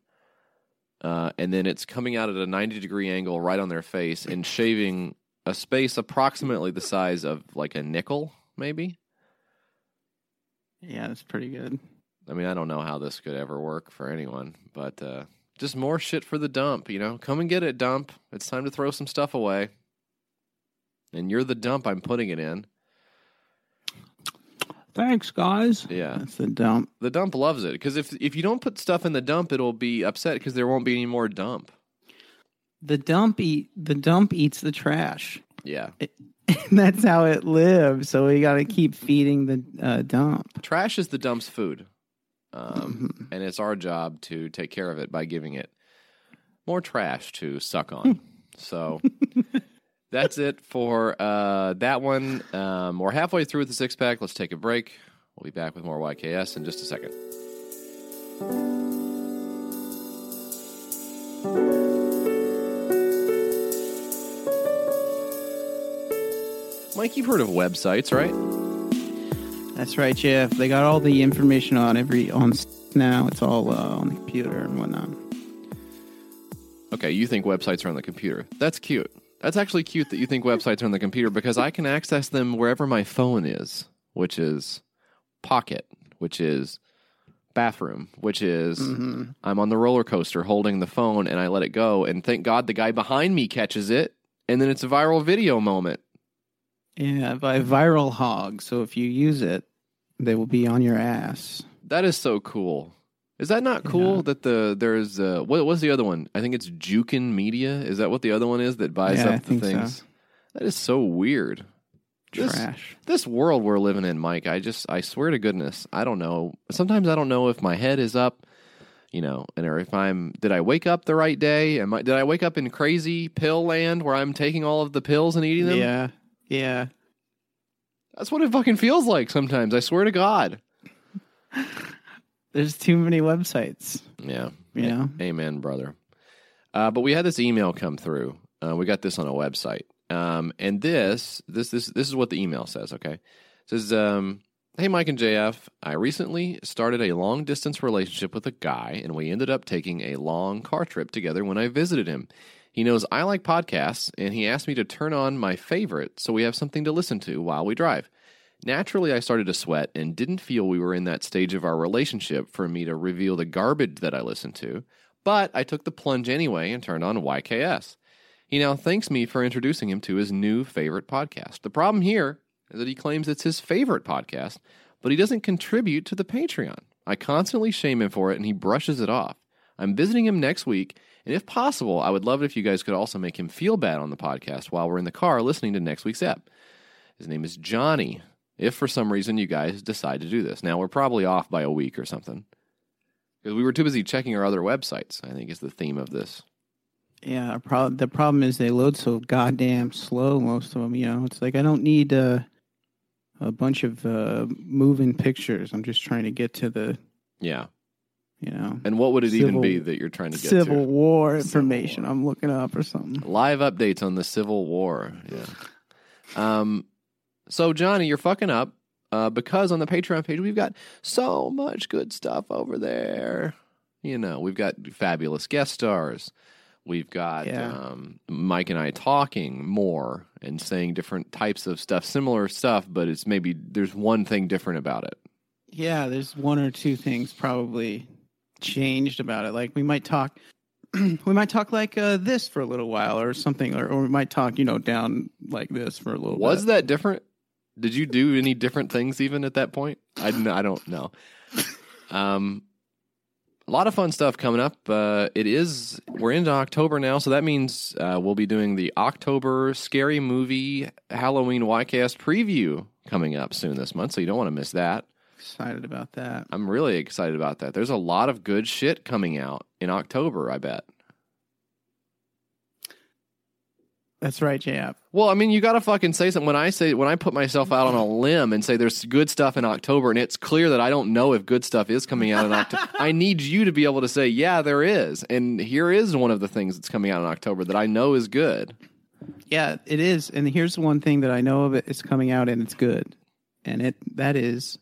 uh, and then it's coming out at a ninety degree angle right on their face and shaving a space approximately the size of like a nickel, maybe. Yeah, that's pretty good. I mean, I don't know how this could ever work for anyone, but uh, just more shit for the dump, you know? Come and get it, dump. It's time to throw some stuff away. And you're the dump I'm putting it in. Thanks, guys. Yeah. That's the dump. The dump loves it because if if you don't put stuff in the dump, it'll be upset because there won't be any more dump. The dump eat. The dump eats the trash. Yeah. And that's how it lives. So we got to keep feeding the uh, dump. Trash is the dump's food. Um, Mhm. and it's our job to take care of it by giving it more trash to suck on. so that's it for uh, that one. Um, we're halfway through with the six pack. Let's take a break. We'll be back with more YKS in just a second. Mike, you've heard of websites, right? That's right, Jeff. They got all the information on every on now. It's all uh, on the computer and whatnot. Okay, you think websites are on the computer. That's cute. That's actually cute that you think websites are on the computer because I can access them wherever my phone is, which is pocket, which is bathroom, which is Mhm. I'm on the roller coaster holding the phone and I let it go and thank God the guy behind me catches it and then it's a viral video moment. Yeah, by ViralHog. So if you use it, they will be on your ass. That is so cool. Is that not cool Yeah. that the there's uh what what's the other one? I think it's Jukin Media. Is that what the other one is that buys Yeah, up the think so. things? That is so weird. This- Trash. This world we're living in, Mike, I just I swear to goodness, I don't know. Sometimes I don't know if my head is up, you know, and or if I'm did I wake up the right day? Am I did I wake up in crazy pill land where I'm taking all of the pills and eating them? Yeah, yeah. That's what it fucking feels like sometimes. I swear to God. There's too many websites. Yeah. You know? Amen, brother. Uh, but we had this email come through. Uh, we got this on a website, um, and this this this this is what the email says. Okay, it says, um, "Hey, Mike and JF, I recently started a long distance relationship with a guy, and we ended up taking a long car trip together when I visited him. He knows I like podcasts, and he asked me to turn on my favorite so we have something to listen to while we drive." Naturally, I started to sweat and didn't feel we were in that stage of our relationship for me to reveal the garbage that I listened to. But I took the plunge anyway and turned on YKS. He now thanks me for introducing him to his new favorite podcast. The problem here is that he claims it's his favorite podcast, but he doesn't contribute to the Patreon. I constantly shame him for it and he brushes it off. I'm visiting him next week, and if possible, I would love it if you guys could also make him feel bad on the podcast while we're in the car listening to next week's ep. His name is Johnny. If for some reason you guys decide to do this. Now, we're probably off by a week or something. Because we were too busy checking our other websites, I think is the theme of this. Yeah, the problem is they load so goddamn slow. Most of them, you know, it's like I don't need uh, a bunch of uh, moving pictures. I'm just trying to get to the, Yeah. You know, And what would it even be that you're trying to get Civil to? War Civil information. War. I'm looking up or something. Live updates on the Civil War. Yeah. Um, so Johnny, you're fucking up uh, because on the Patreon page we've got so much good stuff over there. You know, we've got fabulous guest stars. We've got Yeah. um, Mike and I talking more and saying different types of stuff, similar stuff, but it's maybe there's one thing different about it. Yeah, there's one or two things probably changed about it. Like we might talk, we might talk like uh, this for a little while or something, or, or we might talk, you know, down like this for a little. While. Was bit. that different? Did you do any different things even at that point? I I don't know. Um, a lot of fun stuff coming up. Uh, it is we're into October now, so that means uh, we'll be doing the October scary movie Halloween YCast preview coming up soon this month. So you don't want to miss that. Excited about that? I'm really excited about that. There's a lot of good shit coming out in October. I bet. That's right, JF. Well, I mean, you got to fucking say something. When I say, when I put myself out on a limb and say there's good stuff in October, and it's clear that I don't know if good stuff is coming out in October, I need you to be able to say, yeah, there is. And here is one of the things that's coming out in October that I know is good. Yeah, it is. And here's one thing that I know of. It's coming out and it's good. And it that is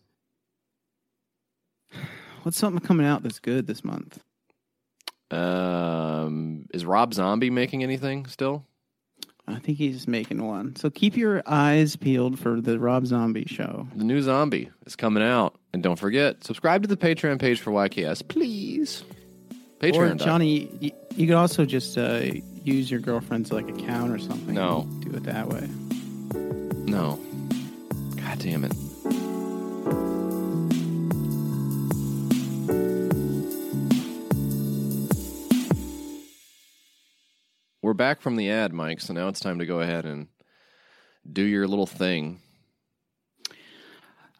what's something coming out that's good this month? Um, is Rob Zombie making anything still? I think he's making one. So keep your eyes peeled for the Rob Zombie show. The new Zombie is coming out. And don't forget, subscribe to the Patreon page for YKS, please. Patreon. Or Johnny, you, you could also just uh, use your girlfriend's like account or something. No. do it that way. No. God damn it. Back from the ad, Mike, so now it's time to go ahead and do your little thing.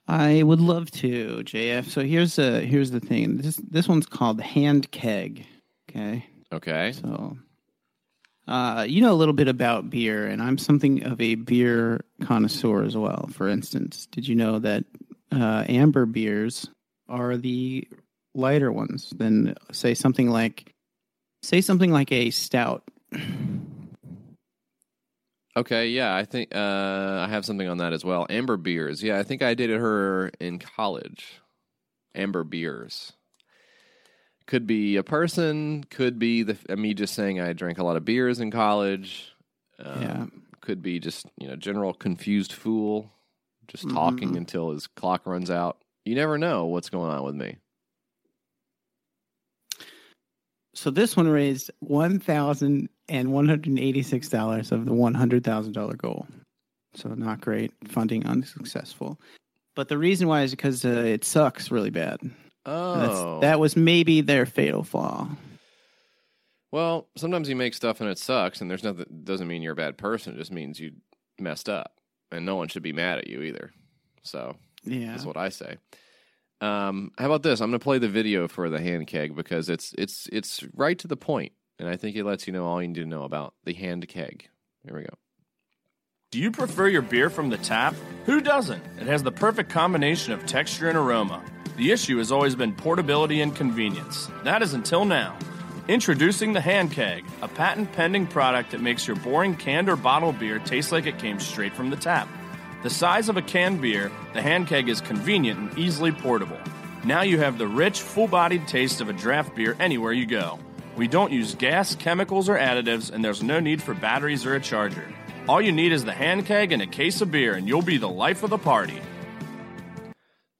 I would love to, JF. So here's uh here's the thing. This this one's called Hand Keg. Okay. Okay? So, uh, you know a little bit about beer, and I'm something of a beer connoisseur as well. For instance, did you know that uh, amber beers are the lighter ones than, say, something like, say, something like a stout? Okay, yeah, I think uh, I have something on that as well. Amber Beers. Yeah, I think I dated her in college. Amber Beers. Could be a person. Could be the me just saying I drank a lot of beers in college. Um, Yeah. Could be just you know general confused fool, just talking Mhm. until his clock runs out. You never know what's going on with me. So this one raised one thousand and one hundred eighty-six dollars of the one hundred thousand dollar goal. So not great. Funding unsuccessful. But the reason why is because uh, it sucks really bad. That's, Oh, that was maybe their fatal flaw. well, sometimes you make stuff and it sucks, and there's nothing. Doesn't mean you're a bad person. It just means you messed up, and no one should be mad at you either. So Yeah. That's what I say. Um, how about this? I'm going to play the video for the hand keg because it's it's it's right to the point, and I think it lets you know all you need to know about the hand keg. Here we go. Do you prefer your beer from the tap? Who doesn't? It has the perfect combination of texture and aroma. The issue has always been portability and convenience. That is until now. Introducing the Hand Keg, a patent pending product that makes your boring canned or bottled beer taste like it came straight from the tap. The size of a canned beer, the Hand Keg is convenient and easily portable. Now you have the rich, full bodied taste of a draft beer anywhere you go. We don't use gas, chemicals, or additives, and there's no need for batteries or a charger. All you need is the hand keg and a case of beer, and you'll be the life of the party.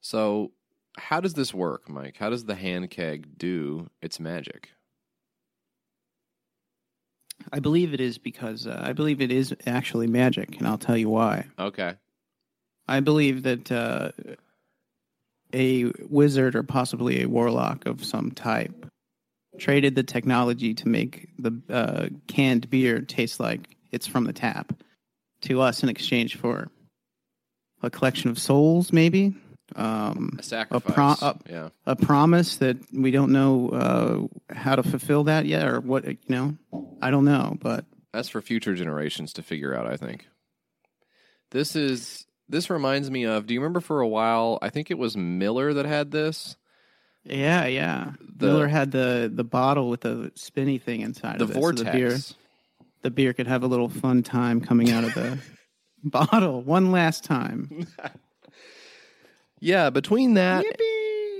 So, how does this work, Mike? How does the hand keg do its magic? I believe it is because uh, I believe it is actually magic, and I'll tell you why. Okay. I believe that uh, a wizard or possibly a warlock of some type traded the technology to make the uh, canned beer taste like it's from the tap to us in exchange for a collection of souls, maybe um, A sacrifice. pro- a- yeah. a promise that we don't know uh, how to fulfill that yet, or what you know. I don't know, but That's for future generations to figure out, I think. This is this reminds me of do you remember for a while, I think it was Miller that had this? Yeah, yeah. The- Miller had the the bottle with the spinny thing inside The of it, so the beer, the beer could have a little fun time coming out of the bottle one last time. Yeah, between that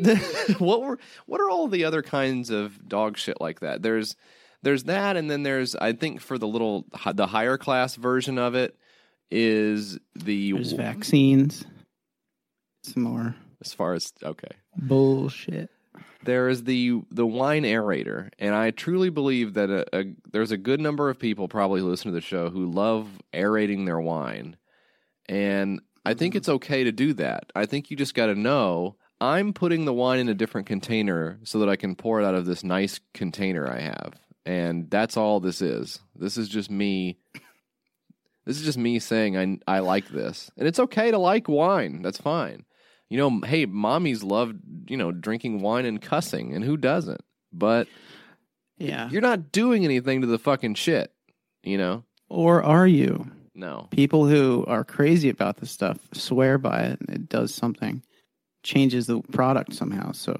what were what are all the other kinds of dog shit like that? There's there's that and then there's I think for the little the higher class version of it is the There's vaccines. Some more as far as okay. bullshit. There is the the wine aerator, and I truly believe that a, a, there's a good number of people probably who listen to the show who love aerating their wine, and I think mm-hmm. it's okay to do that. I think you just got to know I'm putting the wine in a different container so that I can pour it out of this nice container I have, and that's all this is. This is just me. This is just me saying I I like this, and it's okay to like wine. That's fine. You know, hey, mommies love, you know, drinking wine and cussing, and who doesn't? But Yeah. you're not doing anything to the fucking shit, you know? Or are you? No. People who are crazy about this stuff swear by it and it does something, changes the product somehow. So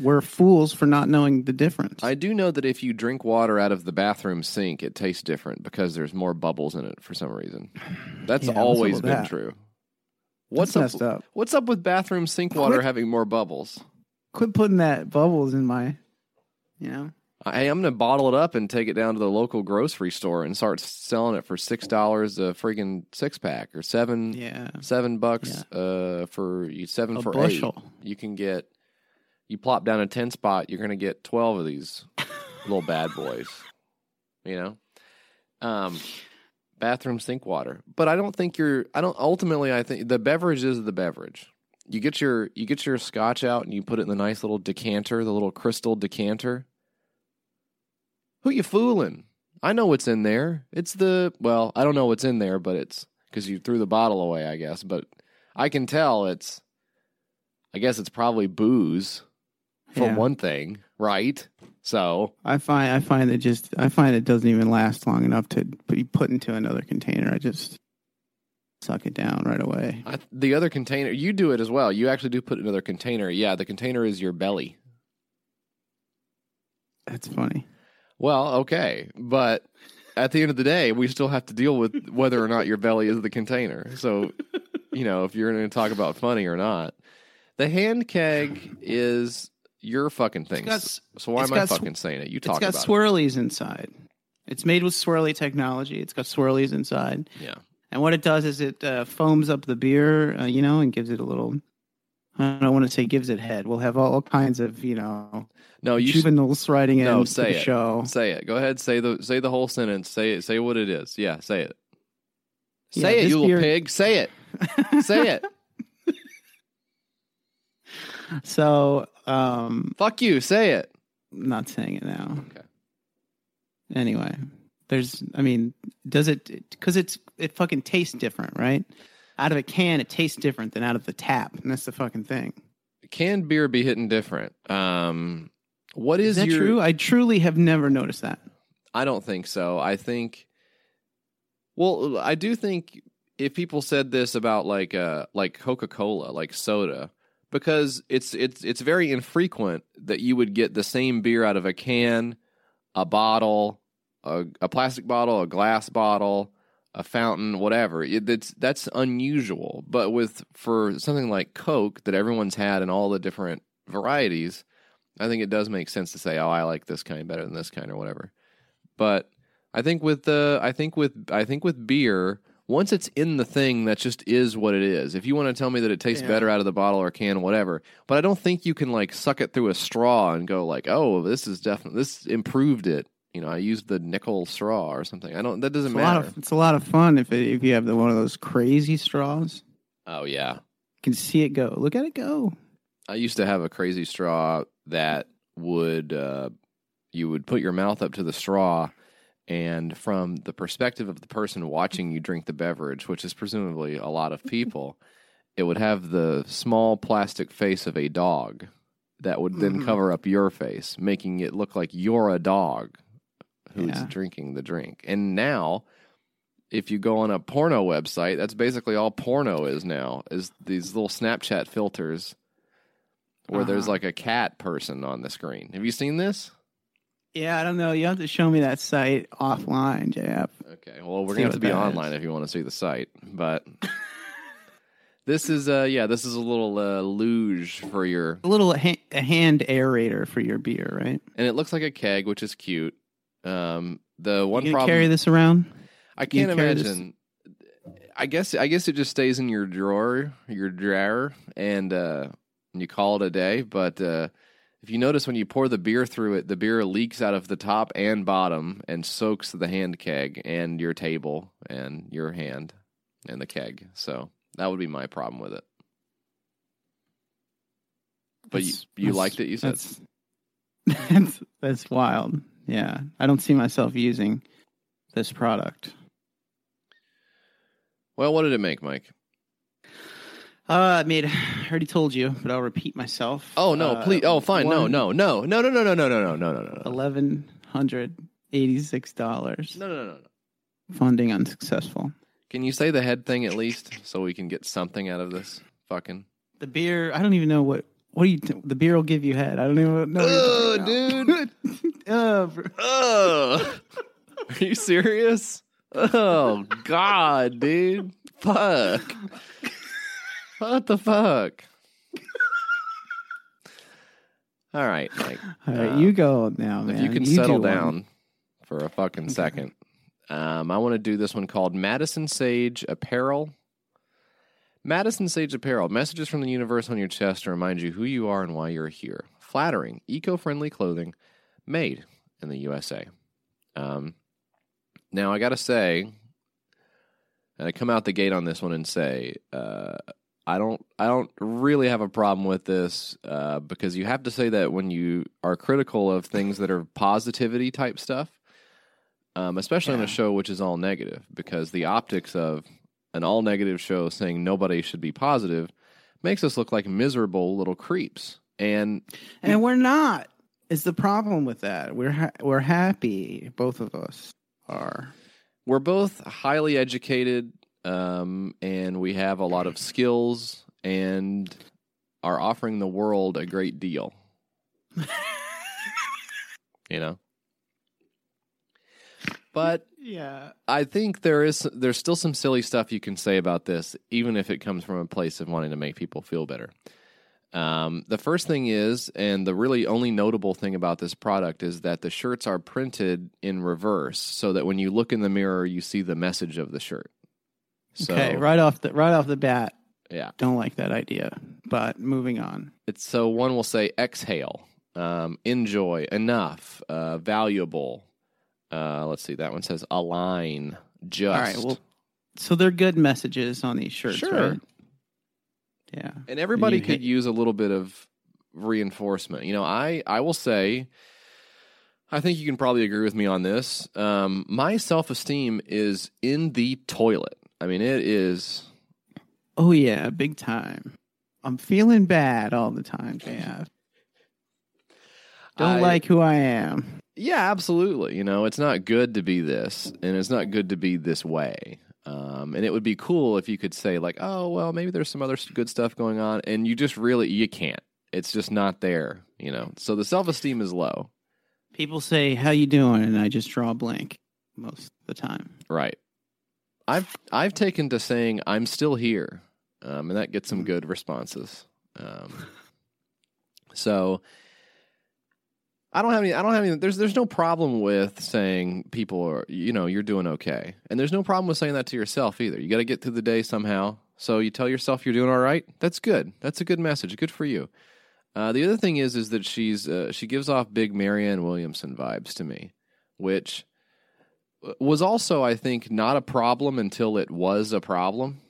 we're fools for not knowing the difference. I do know that if you drink water out of the bathroom sink, it tastes different because there's more bubbles in it for some reason. That's Yeah, always been that? true. What's up? up. What's up with bathroom sink water Quit- having more bubbles? Quit putting that bubbles in my, you know. Hey, I'm going to bottle it up and take it down to the local grocery store and start selling it for six dollars a freaking six pack or seven Yeah. seven bucks uh for you seven A for bushel. eight. You can get you plop down a ten spot, you're gonna get twelve of these little bad boys. You know? Um bathroom sink water. But I don't think you're I don't ultimately I think the beverage is the beverage. You get your you get your scotch out and you put it in the nice little decanter, the little crystal decanter. Who you fooling? I know what's in there. It's the well, I don't know what's in there, but it's because you threw the bottle away, I guess. But I can tell it's. I guess it's probably booze, for Yeah. one thing, right? So I find I find it just I find it doesn't even last long enough to be put into another container. I just suck it down right away. I, the other container, you do it as well. You actually do put another container. Yeah, the container is your belly. That's funny. Well, okay, but at the end of the day, we still have to deal with whether or not your belly is the container. So, you know, if you're going to talk about funny or not, the hand keg is your fucking things. got so why am I got sw- fucking saying it? You It's talk got about swirlies inside. It's made with swirly technology. It's got swirlies inside. Yeah. And what it does is it uh, foams up the beer, uh, you know, and gives it a little. I don't want to say gives it head. We'll have all, kinds of, you know, No, you juveniles writing in No, say the it. show. say it. Go ahead. Say the say the whole sentence. Say it. Say what it is. Yeah. Say it. Yeah, Say it, this you little pig. Say it. Say it. So, um, Fuck you. Say it. I'm not saying it now. Okay. Anyway, there's, I mean, does it, because it's, it fucking tastes different, right? Out of a can, it tastes different than out of the tap. And that's the fucking thing. Can beer be hitting different? Um, what is, Is that your? true? I truly have never noticed that. I don't think so. I think. Well, I do think if people said this about like uh like Coca Cola, like soda, because it's it's it's very infrequent that you would get the same beer out of a can, a bottle, a, a plastic bottle, a glass bottle, a fountain, whatever. It, it's that's unusual. But with for something like Coke that everyone's had in all the different varieties, I think it does make sense to say, "Oh, I like this kind better than this kind," or whatever. But I think with the I think with I think with beer, once it's in the thing, that just is what it is. If you want to tell me that it tastes Yeah. better out of the bottle or can, whatever. But I don't think you can like suck it through a straw and go like, "Oh, this is definitely this improved it." You know, I used the nickel straw or something. I don't. That doesn't It's a lot matter. of, it's a lot of fun if it, if you have the, one of those crazy straws. oh yeah, You can see it go. Look at it go. I used to have a crazy straw that would uh, you would put your mouth up to the straw, and from the perspective of the person watching you drink the beverage, which is presumably a lot of people, it would have the small plastic face of a dog that would then Mhm. cover up your face, making it look like you're a dog who's Yeah. drinking the drink. And now if you go on a porno website, that's basically all porno is now is these little Snapchat filters where there's Uh-huh. like a cat person on the screen. Have you seen this? Yeah, I don't know. You have to show me that site offline, JF. Okay, well, we're See gonna have to be online is. if you want to see the site. But this is, uh, yeah, this is a little uh, luge for your, A little ha- a hand aerator for your beer, right? and it looks like a keg, which is cute. Um, the one you problem carry this around? I can't carry this- imagine. I guess I guess it just stays in your drawer, your drawer, and uh, you call it a day. But uh, if you notice when you pour the beer through it, the beer leaks out of the top and bottom and soaks the hand keg and your table and your hand and the keg. So that would be my problem with it. But you, you that's- liked it, you said. That's, that's that's wild. Yeah, I don't see myself using this product. Well, what did it make, Mike? Uh, I made. I already told you, but I'll repeat myself. Oh no, Uh, please! Oh, fine. No, no, no, no, no, no, no, no, no, no, no, no, no, Eleven hundred eighty-six dollars. no, no, no, no. Funding unsuccessful. Can you say the head thing at least, so we can get something out of this fucking? The beer. I don't even know what. What do you? T- the beer will give you head. I don't even know. Ugh, you're uh, Ugh. Are you serious? Oh God, dude! Fuck! What the fuck? All right, Mike. All right, Uh, you go now, man. If you can do settle one. down for a fucking second, um, I want to do this one called Madison Sage Apparel. Madison Sage Apparel messages from the universe on your chest to remind you who you are and why you're here. Flattering, eco friendly clothing made in the USA. Um, now, I got to say, and I come out the gate on this one and say, uh, I don't, I don't really have a problem with this uh, because you have to say that when you are critical of things that are positivity type stuff, um, especially on a show which is all negative, because the optics of an all negative show saying nobody should be positive makes us look like miserable little creeps. And and we're not. Is the problem with that? We're ha- we're happy. Both of us are. we're both highly educated um, and we have a lot of skills and are offering the world a great deal. you know? But Yeah. I think there is there's still some silly stuff you can say about this, even if it comes from a place of wanting to make people feel better. Um, the first thing is, and the really only notable thing about this product is that the shirts are printed in reverse, so that when you look in the mirror, you see the message of the shirt. So, okay, right off the right off the bat, Yeah, don't like that idea. But moving on. it's so one will say exhale, um, enjoy, enough, uh, valuable. Uh, let's see, that one says align, just. All right. Well, so they're good messages on these shirts, Sure. right? Yeah. and everybody could hit- use a little bit of reinforcement. You know, I I will say, I think you can probably agree with me on this. Um, my self esteem is in the toilet. I mean, it is. Oh yeah, big time. I'm feeling bad all the time, JF. Don't I- like who I am. Yeah, absolutely. You know, it's not good to be this, and it's not good to be this way. Um, and it would be cool if you could say like, oh well, maybe there's some other good stuff going on, and you just really you can't. It's just not there. You know, so the self esteem is low. People say, "How you doing?" and I just draw a blank most of the time. Right. I've I've taken to saying I'm still here, um, and that gets some good responses. Um, so I don't have any. I don't have any. There's there's no problem with saying people are you know you're doing okay, and there's no problem with saying that to yourself either. You got to get through the day somehow. So you tell yourself you're doing all right. That's good. That's a good message. Good for you. Uh, the other thing is is that she's uh, she gives off big Marianne Williamson vibes to me, which was also I think not a problem until it was a problem.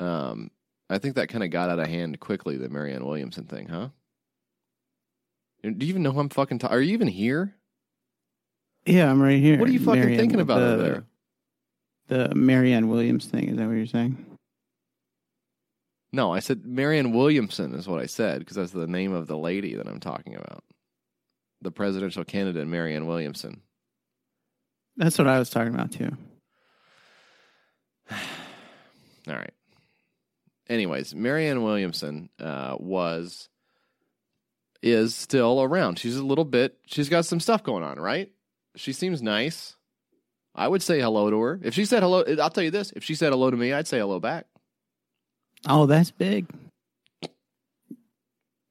Um, I think that kind of got out of hand quickly. The Marianne Williamson thing, huh? Do you even know who I'm fucking? Ta- Are you even here? Yeah, I'm right here. What are you fucking Marianne, thinking about the, over there? The Marianne Williams thing. Is that what you're saying? No, I said Marianne Williamson is what I said because that's the name of the lady that I'm talking about. The presidential candidate, Marianne Williamson. That's what I was talking about too. All right. Anyways, Marianne Williamson uh, was is still around. She's a little bit. She's got some stuff going on, right? She seems nice. I would say hello to her. If she said hello, I'll tell you this: if she said hello to me, I'd say hello back. Oh, that's big.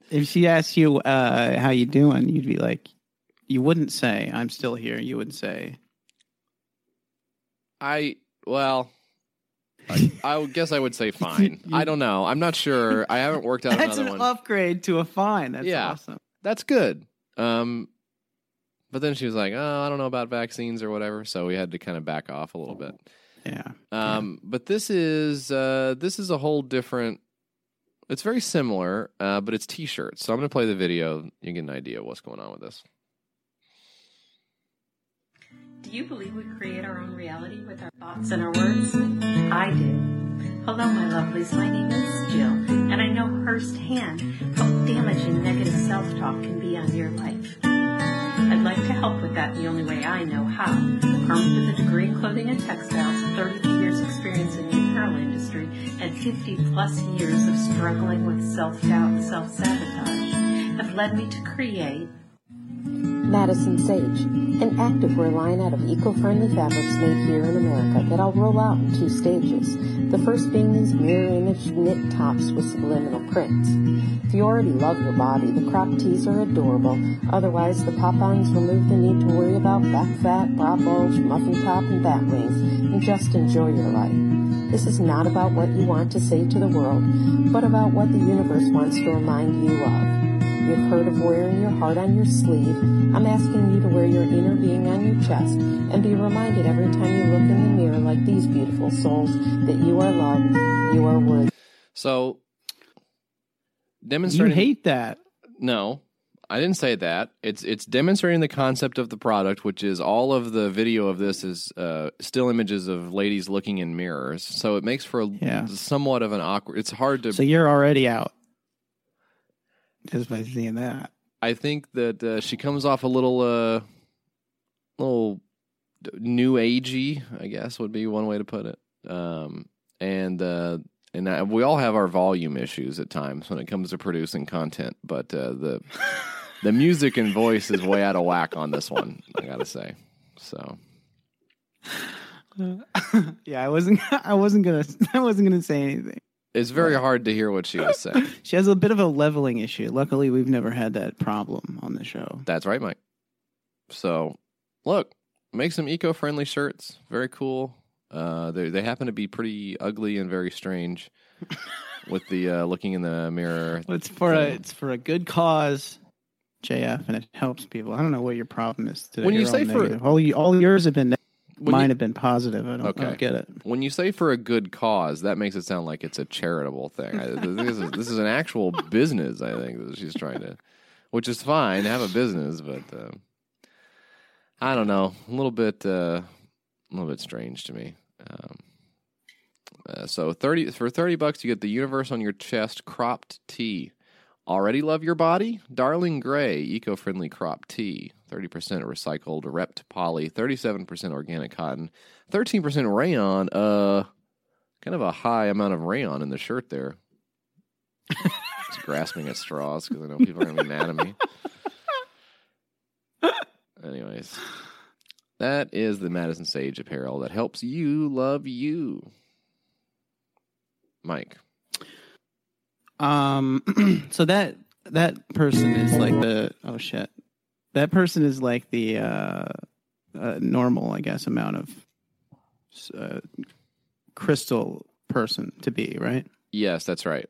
If she asked you uh, how you doing, you'd be like, you wouldn't say I'm still here. You would say, I well, I, I guess I would say fine. I don't know. I'm not sure. I haven't worked out "That's another an one. upgrade to a fine." That's Yeah. awesome. That's good. Um, but then she was like, "Oh, I don't know about vaccines or whatever," so we had to kind of back off a little bit. Yeah. Um, but this is uh, this is a whole different. It's very similar, uh, but it's t-shirts. So I'm going to play the video. You get an idea of what's going on with this. Do you believe we create our own reality with our thoughts and our words? I do. Hello, my lovelies. My name is Jill, and I know firsthand how damaging negative self-talk can be on your life. I'd like to help with that the only way I know how. Armed with a degree in clothing and textiles, 32 years experience in the apparel industry, and 50 plus years of struggling with self-doubt and self-sabotage have led me to create Madison Sage, an activewear line out of eco-friendly fabrics made here in America that I'll roll out in two stages. The first being these mirror image knit tops with subliminal prints. If you already love your body, the crop tees are adorable. Otherwise, the pop-ons remove the need to worry about back fat, bra bulge, muffin top, and bat wings, and just enjoy your life. This is not about what you want to say to the world, but about what the universe wants to remind you of. You've heard of wearing your heart on your sleeve. I'm asking you to wear your inner being on your chest and be reminded every time you look in the mirror like these beautiful souls that you are loved, you are worthy. So You demonstrating. hate that. No, I didn't say that. It's it's demonstrating the concept of the product, which is all of the video of this is uh, still images of ladies looking in mirrors. So it makes for a, Yeah. somewhat of an awkward. It's hard to. So you're already out just by seeing that. I think that uh, she comes off a little, uh, little new agey. I guess would be one way to put it. Um, and uh, and I, we all have our volume issues at times when it comes to producing content, but uh, the the music and voice is way out of whack on this one. I gotta say. So yeah, I wasn't. I wasn't gonna. I wasn't gonna say anything. It's very hard to hear what she was saying. She has a bit of a leveling issue. Luckily, we've never had that problem on the show. That's right, Mike. So, look, make some eco-friendly shirts. Very cool. Uh, they they happen to be pretty ugly and very strange. with the uh, looking in the mirror. It's for a it's for a good cause, JF, and it helps people. I don't know what your problem is today. When you You're say all for- negative. all you, all yours have been, mine you- have been positive. I don't, I Okay. don't get it. When you say for a good cause, that makes it sound like it's a charitable thing. I, this, is, this is an actual business. I think that she's trying to, which is fine. Have a business, but uh, I don't know. A little bit, uh, a little bit strange to me. Um, uh, so thirty for thirty bucks, you get the universe on your chest cropped tee. Already love your body? Darling Gray, eco friendly crop tee. 30% recycled rept poly, 37% organic cotton, 13% rayon. Uh, kind of a high amount of rayon in the shirt there. Just grasping at straws because I know people are going to be mad at me. Anyways, that is the Madison Sage apparel that helps you love you. Mike. Um, so that that person is like the oh shit, that person is like the uh, uh normal, I guess, amount of uh, crystal person to be, right? Yes, that's right.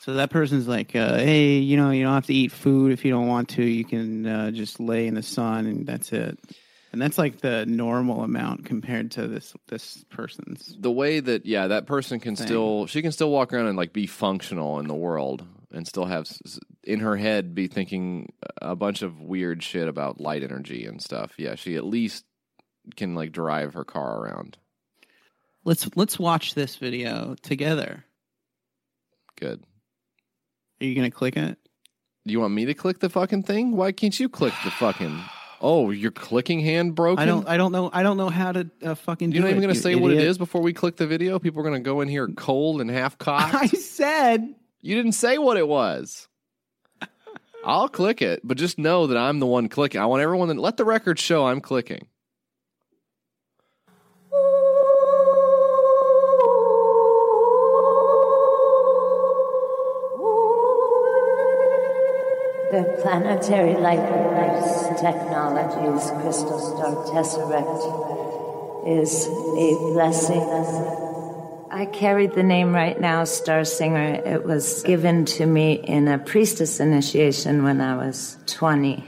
So that person's like, uh, hey, you know, you don't have to eat food if you don't want to. You can uh, just lay in the sun, and that's it. And that's like the normal amount compared to this this person's. the way that yeah that person can Thing. still she can still walk around and like be functional in the world and still have s- s- in her head be thinking a bunch of weird shit about light energy and stuff yeah she at least can like drive her car around Let's let's watch this video together. good Are you gonna click it? do you want me to click the fucking thing why can't you click the fucking oh your clicking hand broken I don't. I don't know. I don't know how to uh, fucking. Do you're not even going to say what it is before we click the video people are going to go in here cold and half cocked I said. You didn't say what it was. I'll click it, but just know that I'm the one clicking. I want everyone to let the record show I'm clicking. The planetary light Technologies Crystal Star Tesseract is a blessing. I carried the name right now, Star Singer. It was given to me in a priestess initiation when I was 20.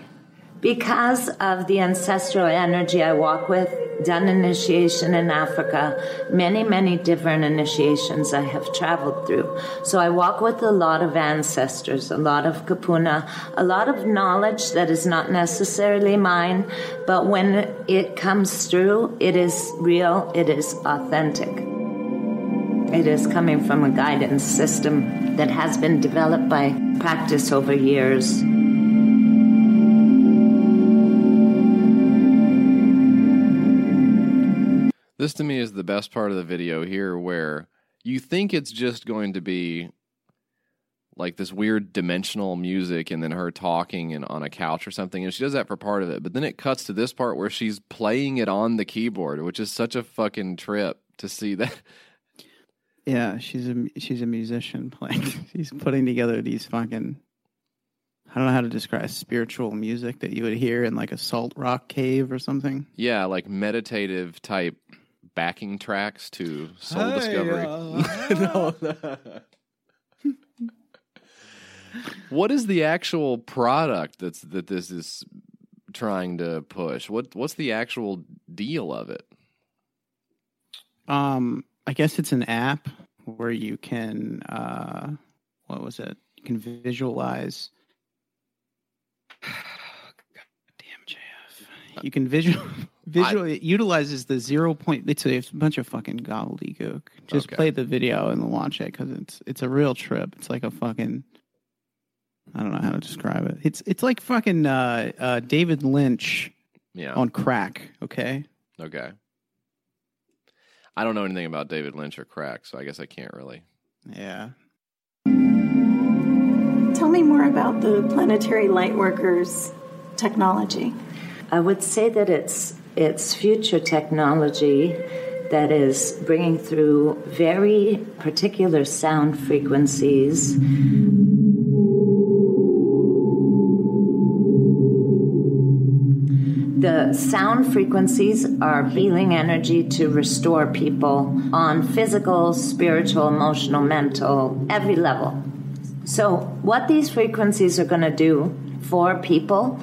Because of the ancestral energy I walk with, done initiation in Africa, many, many different initiations I have traveled through. So I walk with a lot of ancestors, a lot of kupuna, a lot of knowledge that is not necessarily mine, but when it comes through, it is real, it is authentic. It is coming from a guidance system that has been developed by practice over years. This to me is the best part of the video here where you think it's just going to be like this weird dimensional music and then her talking and on a couch or something and she does that for part of it but then it cuts to this part where she's playing it on the keyboard which is such a fucking trip to see that Yeah, she's a she's a musician playing. she's putting together these fucking. I don't know how to describe spiritual music that you would hear in like a salt rock cave or something. Yeah, like meditative type backing tracks to Soul Discovery. no. what is the actual product that's that this is trying to push? What what's the actual deal of it? Um, I guess it's an app where you can uh what was it? You can visualize Damn JF. You can visual visual it utilizes the zero point it's a, it's a bunch of fucking gobbledygook. Just Okay. play the video and watch it cuz it's it's a real trip. It's like a fucking I don't know how to describe it. It's it's like fucking uh uh David Lynch Yeah. on crack, okay? Okay. I don't know anything about David Lynch or crack, so I guess I can't really. Yeah. Tell me more about the Planetary Lightworkers technology. I would say that it's it's future technology that is bringing through very particular sound frequencies. The sound frequencies are healing energy to restore people on physical, spiritual, emotional, mental, every level. So, what these frequencies are going to do for people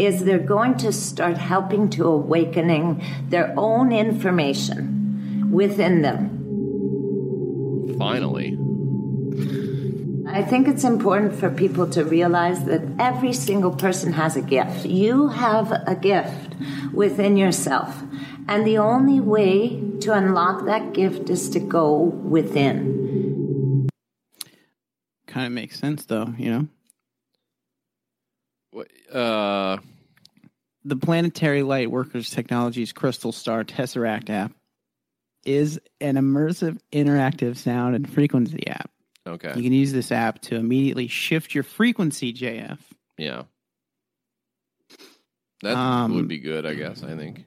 is they're going to start helping to awakening their own information within them. Finally. I think it's important for people to realize that every single person has a gift. You have a gift within yourself. And the only way to unlock that gift is to go within. Kind of makes sense, though, you know? What- Uh, The Planetary Light Workers Technologies Crystal Star Tesseract app is an immersive, interactive sound and frequency app. okay. You can use this app to immediately shift your frequency, JF. Yeah. That Um, would be good, I guess. I think.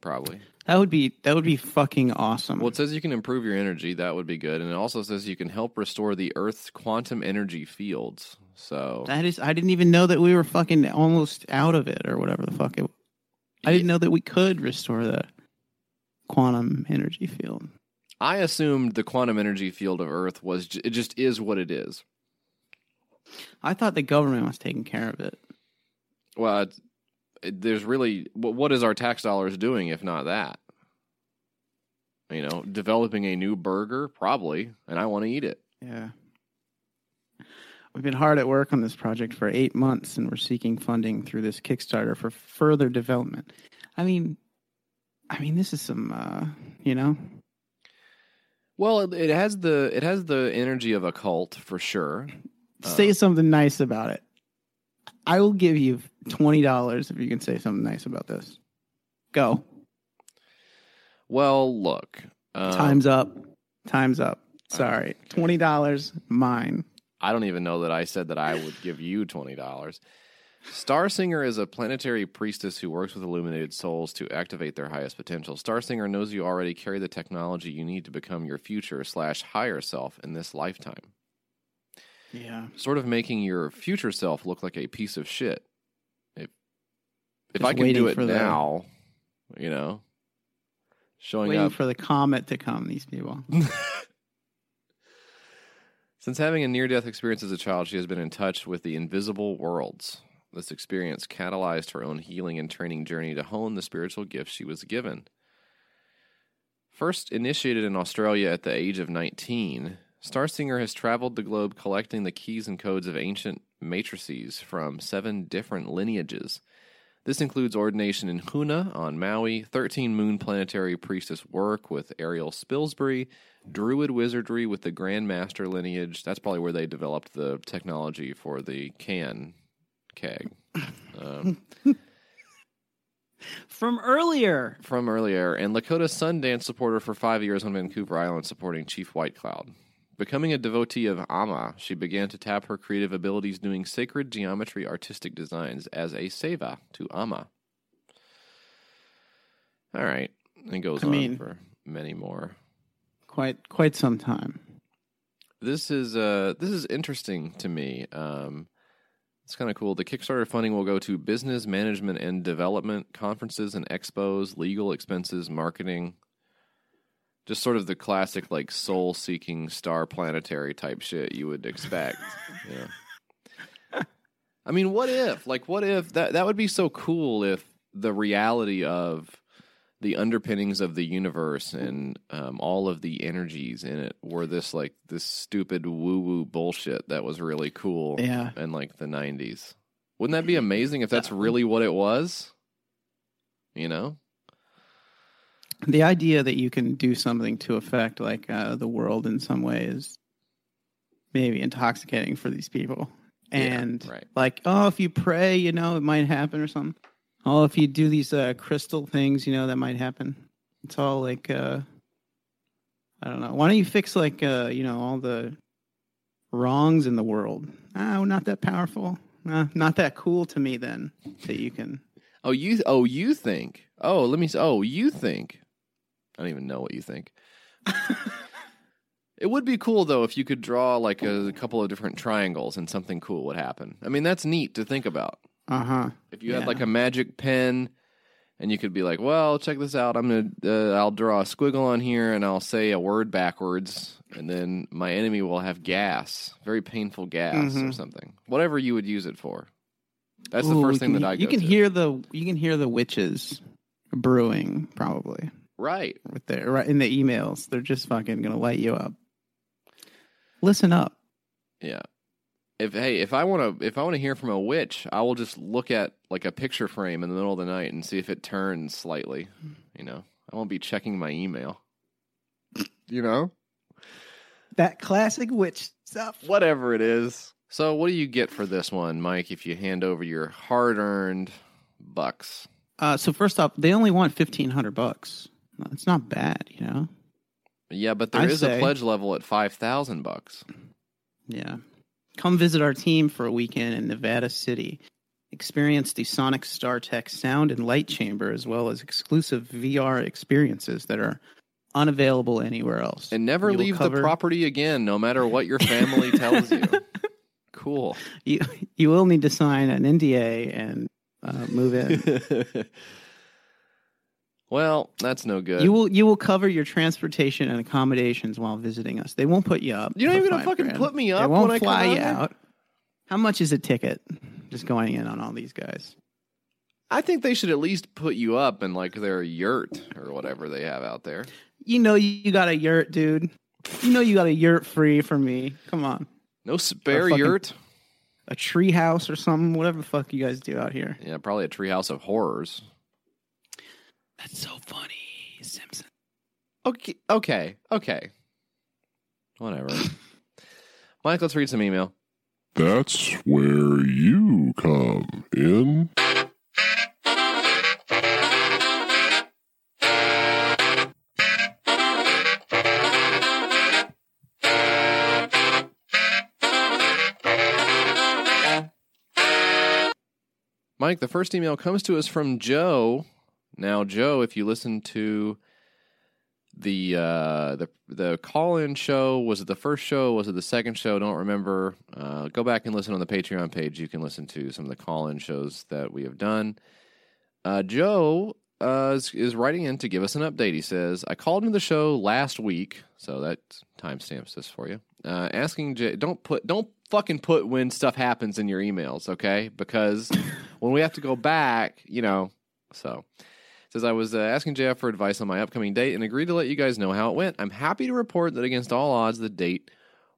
Probably. That would be that would be fucking awesome. Well, it says you can improve your energy. That would be good. And it also says you can help restore the Earth's quantum energy fields. So, that is, I didn't even know that we were fucking almost out of it or whatever the fuck it. I didn't know that we could restore the quantum energy field. I assumed the quantum energy field of Earth was it just is what it is. I thought the government was taking care of it. Well, there's really, what, is our tax dollars doing if not that? You know, developing a new burger? Probably. And I want to eat it. Yeah. We've been hard at work on this project for eight months, and we're seeking funding through this Kickstarter for further development. I mean, I mean, this is some, uh, you know, Well, it, it has the it has the energy of a cult for sure. say something nice about it. I will give you twenty dollars if you can say something nice about this. Go. Well, look, um, Time's up. Time's up. Sorry, twenty dollars, mine. I don't even know that I said that I would give you twenty dollars. Starsinger is a planetary priestess who works with illuminated souls to activate their highest potential. Starsinger knows you already carry the technology you need to become your future slash higher self in this lifetime. Yeah. Sort of making your future self look like a piece of shit. If if I can do it for the- now, you know, showing Waiting up for the comet to come. These people. Since having a near death experience as a child, she has been in touch with the invisible worlds. This experience catalyzed her own healing and training journey to hone the spiritual gifts she was given. First initiated in Australia at the age of 19, Starsinger has traveled the globe collecting the keys and codes of ancient matrices from seven different lineages. This includes ordination in Huna on Maui, 13 moon planetary priestess work with Ariel Spilsbury, druid wizardry with the Grand Master lineage. That's probably where they developed the technology for the can keg. Um, From earlier. from earlier, and Lakota Sundance supporter for five years on Vancouver Island, supporting Chief White Cloud. Becoming a devotee of Amma, she began to tap her creative abilities doing sacred geometry artistic designs as a seva to Amma. All right. And it goes I on mean- for many more. Quite quite some time. This is uh this is interesting to me. Um it's kind of cool. The Kickstarter funding will go to business management and development, conferences and expos, legal expenses, marketing. Just sort of the classic like soul seeking star planetary type shit you would expect. yeah. I mean, what if? Like what if that that would be so cool if the reality of the underpinnings of the universe and um, all of the energies in it were this like this stupid woo woo bullshit that was really cool Yeah. in like the 90s. Wouldn't that be amazing if that's really what it was? You know? The idea that you can do something to affect like uh, the world in some way is maybe intoxicating for these people. Yeah, And right. like, oh, if you pray, you know, it might happen or something. Oh, if you do these uh, crystal things, you know, that might happen. It's all like, uh, I don't know. Why don't you fix like, uh, you know, all the wrongs in the world? Oh, not that powerful. Uh, not that cool to me. Then that you can. Oh, you oh, you think. Oh, let me Oh, you think I don't even know what you think. it would be cool though if you could draw like a, a couple of different triangles and something cool would happen. I mean, that's neat to think about. Uh huh. If you had like a magic pen and you could be like, well, check this out. I'm to, uh, I'll draw a squiggle on here and I'll say a word backwards and then my enemy will have gas, very painful gas or Mhm. something. Whatever you would use it for. That's the first thing can- that I You can to. hear the you can hear the witches brewing probably Right. with their right in the emails. They're just fucking gonna light you up. Listen up. Yeah. If hey, if I want to if I want to hear from a witch, I will just look at like a picture frame in the middle of the night and see if it turns slightly. You know, I won't be checking my email. You know, That classic witch stuff. whatever it is. So, what do you get for this one, Mike? If you hand over your hard-earned bucks, Uh, so first off, they only want fifteen hundred bucks. It's not bad, you know. yeah, but there I is a pledge level at five thousand bucks. Yeah. Come visit our team for a weekend in Nevada City. Experience the Sonic Star Tech sound and light chamber, as well as exclusive VR experiences that are unavailable anywhere else. And never You leave cover- the property again, no matter what your family tells you. Cool. You you will need to sign an NDA and uh, move in. well, that's no good. you will you will cover your transportation and accommodations while visiting us. They won't put you up. You're not even gonna fucking grand. put me They up won't when I come fly out you out. How much is a ticket? Just going in on all these guys. I think they should at least put you up in like their yurt or whatever they have out there. You know you got a yurt, dude. You know you got a yurt free for me. Come on. No spare fucking- yurt. A tree house or something, whatever the fuck you guys do out here. Yeah, probably a treehouse of horrors. That's so funny, Simpson. Okay, okay, okay. Whatever. Mike, let's read some email. That's where you come in. Mike, the first email comes to us from Joe. Now, Joe, if you listen to the uh, the the call in show, was it the first show? Was it the second show? Don't remember. Uh, go back and listen on the Patreon page. You can listen to some of the call in shows that we have done. Uh, Joe uh, is, is writing in to give us an update. He says, "I called into the show last week, so that timestamps this for you. Uh, asking Jay, don't put don't fucking put when stuff happens in your emails, okay? Because when we have to go back, you know, so." Says I was uh, asking JF for advice on my upcoming date and agreed to let you guys know how it went. I'm happy to report that against all odds, the date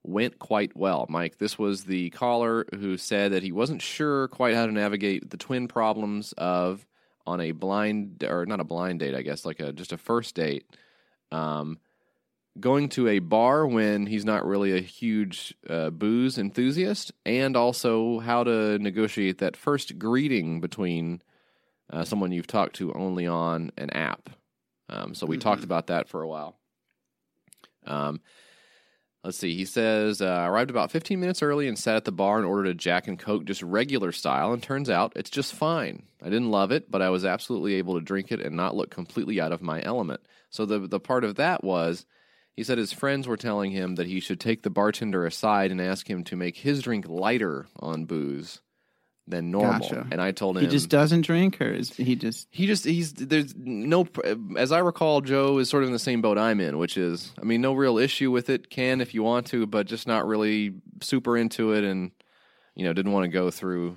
went quite well. Mike, this was the caller who said that he wasn't sure quite how to navigate the twin problems of on a blind or not a blind date, I guess, like a just a first date. Um, going to a bar when he's not really a huge uh, booze enthusiast, and also how to negotiate that first greeting between uh, someone you've talked to only on an app. Um, so we talked about that for a while. Um, let's see. He says, uh, I arrived about 15 minutes early and sat at the bar and ordered a Jack and Coke just regular style, and turns out it's just fine. I didn't love it, but I was absolutely able to drink it and not look completely out of my element. So the the part of that was he said his friends were telling him that he should take the bartender aside and ask him to make his drink lighter on booze than normal. Gotcha. And I told him He just doesn't drink, or is he just? he just he's there's no as I recall Joe is sort of in the same boat I'm in, which is I mean no real issue with it. Can if you want to, but just not really super into it, and you know didn't want to go through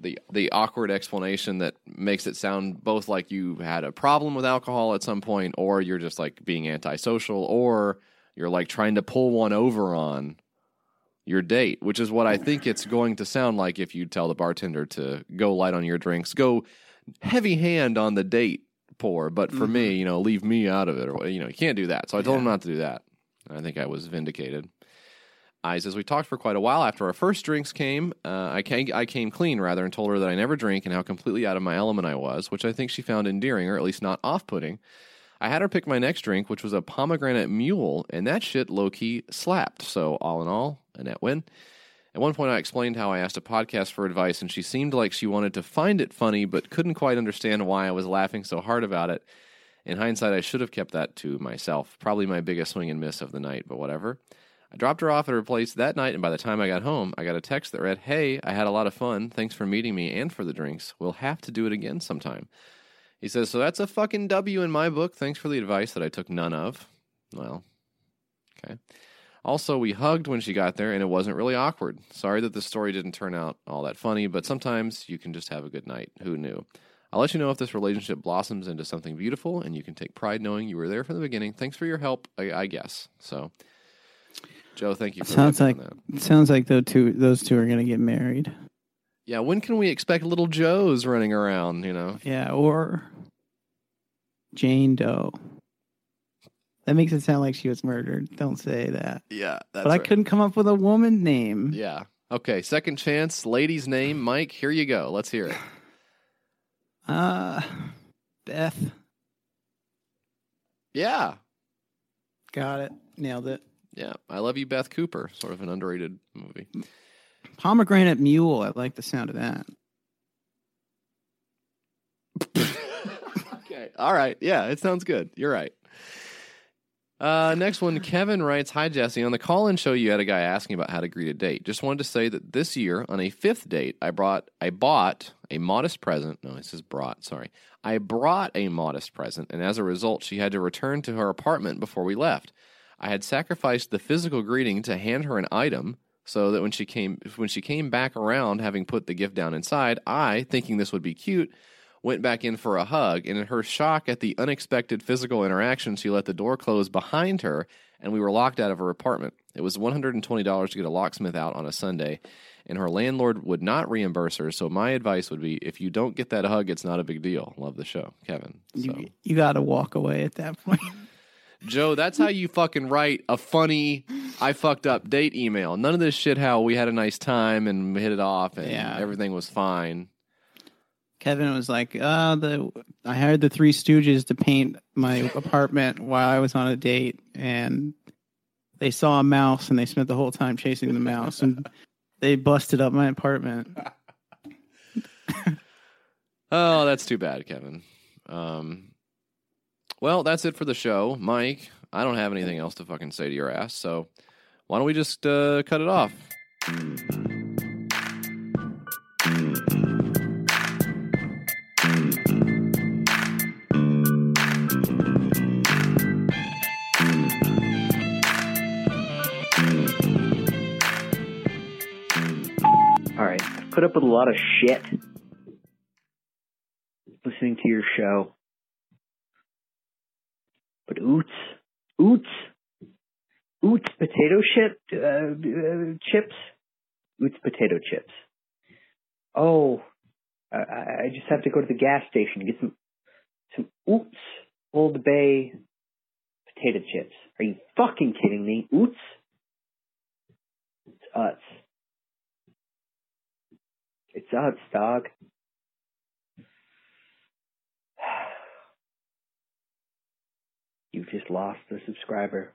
the the awkward explanation that makes it sound both like you had a problem with alcohol at some point, or you're just like being antisocial, or you're like trying to pull one over on your date, which is what I think it's going to sound like if you tell the bartender to go light on your drinks, go heavy hand on the date pour, but for me, you know, leave me out of it, or you know, you can't do that. So I told him not to do that. I think I was vindicated. He says we talked for quite a while. After our first drinks came, uh, I came I came clean rather and told her that I never drink and how completely out of my element I was, which I think she found endearing or at least not off putting. I had her pick my next drink, which was a pomegranate mule, and that shit low key slapped. So all in all, a net win. At one point, I explained how I asked a podcast for advice, and she seemed like she wanted to find it funny, but couldn't quite understand why I was laughing so hard about it. In hindsight, I should have kept that to myself. Probably my biggest swing and miss of the night, but whatever. I dropped her off at her place that night, and by the time I got home, I got a text that read, Hey, I had a lot of fun. Thanks for meeting me and for the drinks. We'll have to do it again sometime. He says, So that's a fucking W in my book. Thanks for the advice that I took none of. Well, okay. Also, we hugged when she got there, and it wasn't really awkward. Sorry that the story didn't turn out all that funny, but sometimes you can just have a good night. Who knew? I'll let you know if this relationship blossoms into something beautiful, and you can take pride knowing you were there from the beginning. Thanks for your help, I, I guess. So, Joe, thank you for Sounds like that. sounds like those two those two are gonna get married. Yeah, when can we expect little Joes running around? You know, Yeah, or Jane Doe. That makes it sound like she was murdered. Don't say that. yeah, that's but I couldn't come up with a woman name. Yeah. Okay, second chance, lady's name, Mike. Here you go. Let's hear it. Uh Beth. Yeah, Got it. Nailed it. yeah. I love you, Beth Cooper. Sort of an underrated movie. Pomegranate Mule. I like the sound of that. okay. All right. Yeah, it sounds good. You're right. Uh, next one, Kevin writes, Hi Jesse. On the call-in show, you had a guy asking about how to greet a date. Just wanted to say that this year, on a fifth date, I brought, I bought a modest present. No, it says brought. Sorry, I brought a modest present, and as a result, she had to return to her apartment before we left. I had sacrificed the physical greeting to hand her an item, so that when she came, when she came back around, having put the gift down inside, I, thinking this would be cute, went back in for a hug, and in her shock at the unexpected physical interaction, she let the door close behind her, and we were locked out of her apartment. It was $120 to get a locksmith out on a Sunday, and her landlord would not reimburse her. So my advice would be, if you don't get that hug, it's not a big deal. Love the show, Kevin. So. You, you got to walk away at that point. Joe, that's how you fucking write a funny I fucked up date email. None of this shit how we had a nice time and we hit it off and Yeah. everything was fine. Kevin was like, uh, the I hired the Three Stooges to paint my apartment while I was on a date, and they saw a mouse, and they spent the whole time chasing the mouse, and they busted up my apartment. Oh, that's too bad, Kevin. Um, well, that's it for the show. Mike, I don't have anything else to fucking say to your ass, so why don't we just uh, cut it off? All right, put up with a lot of shit listening to your show. But oots, oots, oots potato chip, uh, chips, oots potato chips. Oh, I, I just have to go to the gas station and get some some oots Old Bay potato chips. Are you fucking kidding me? Oots, it's Utz. It's Utz, dog. You've just lost a subscriber.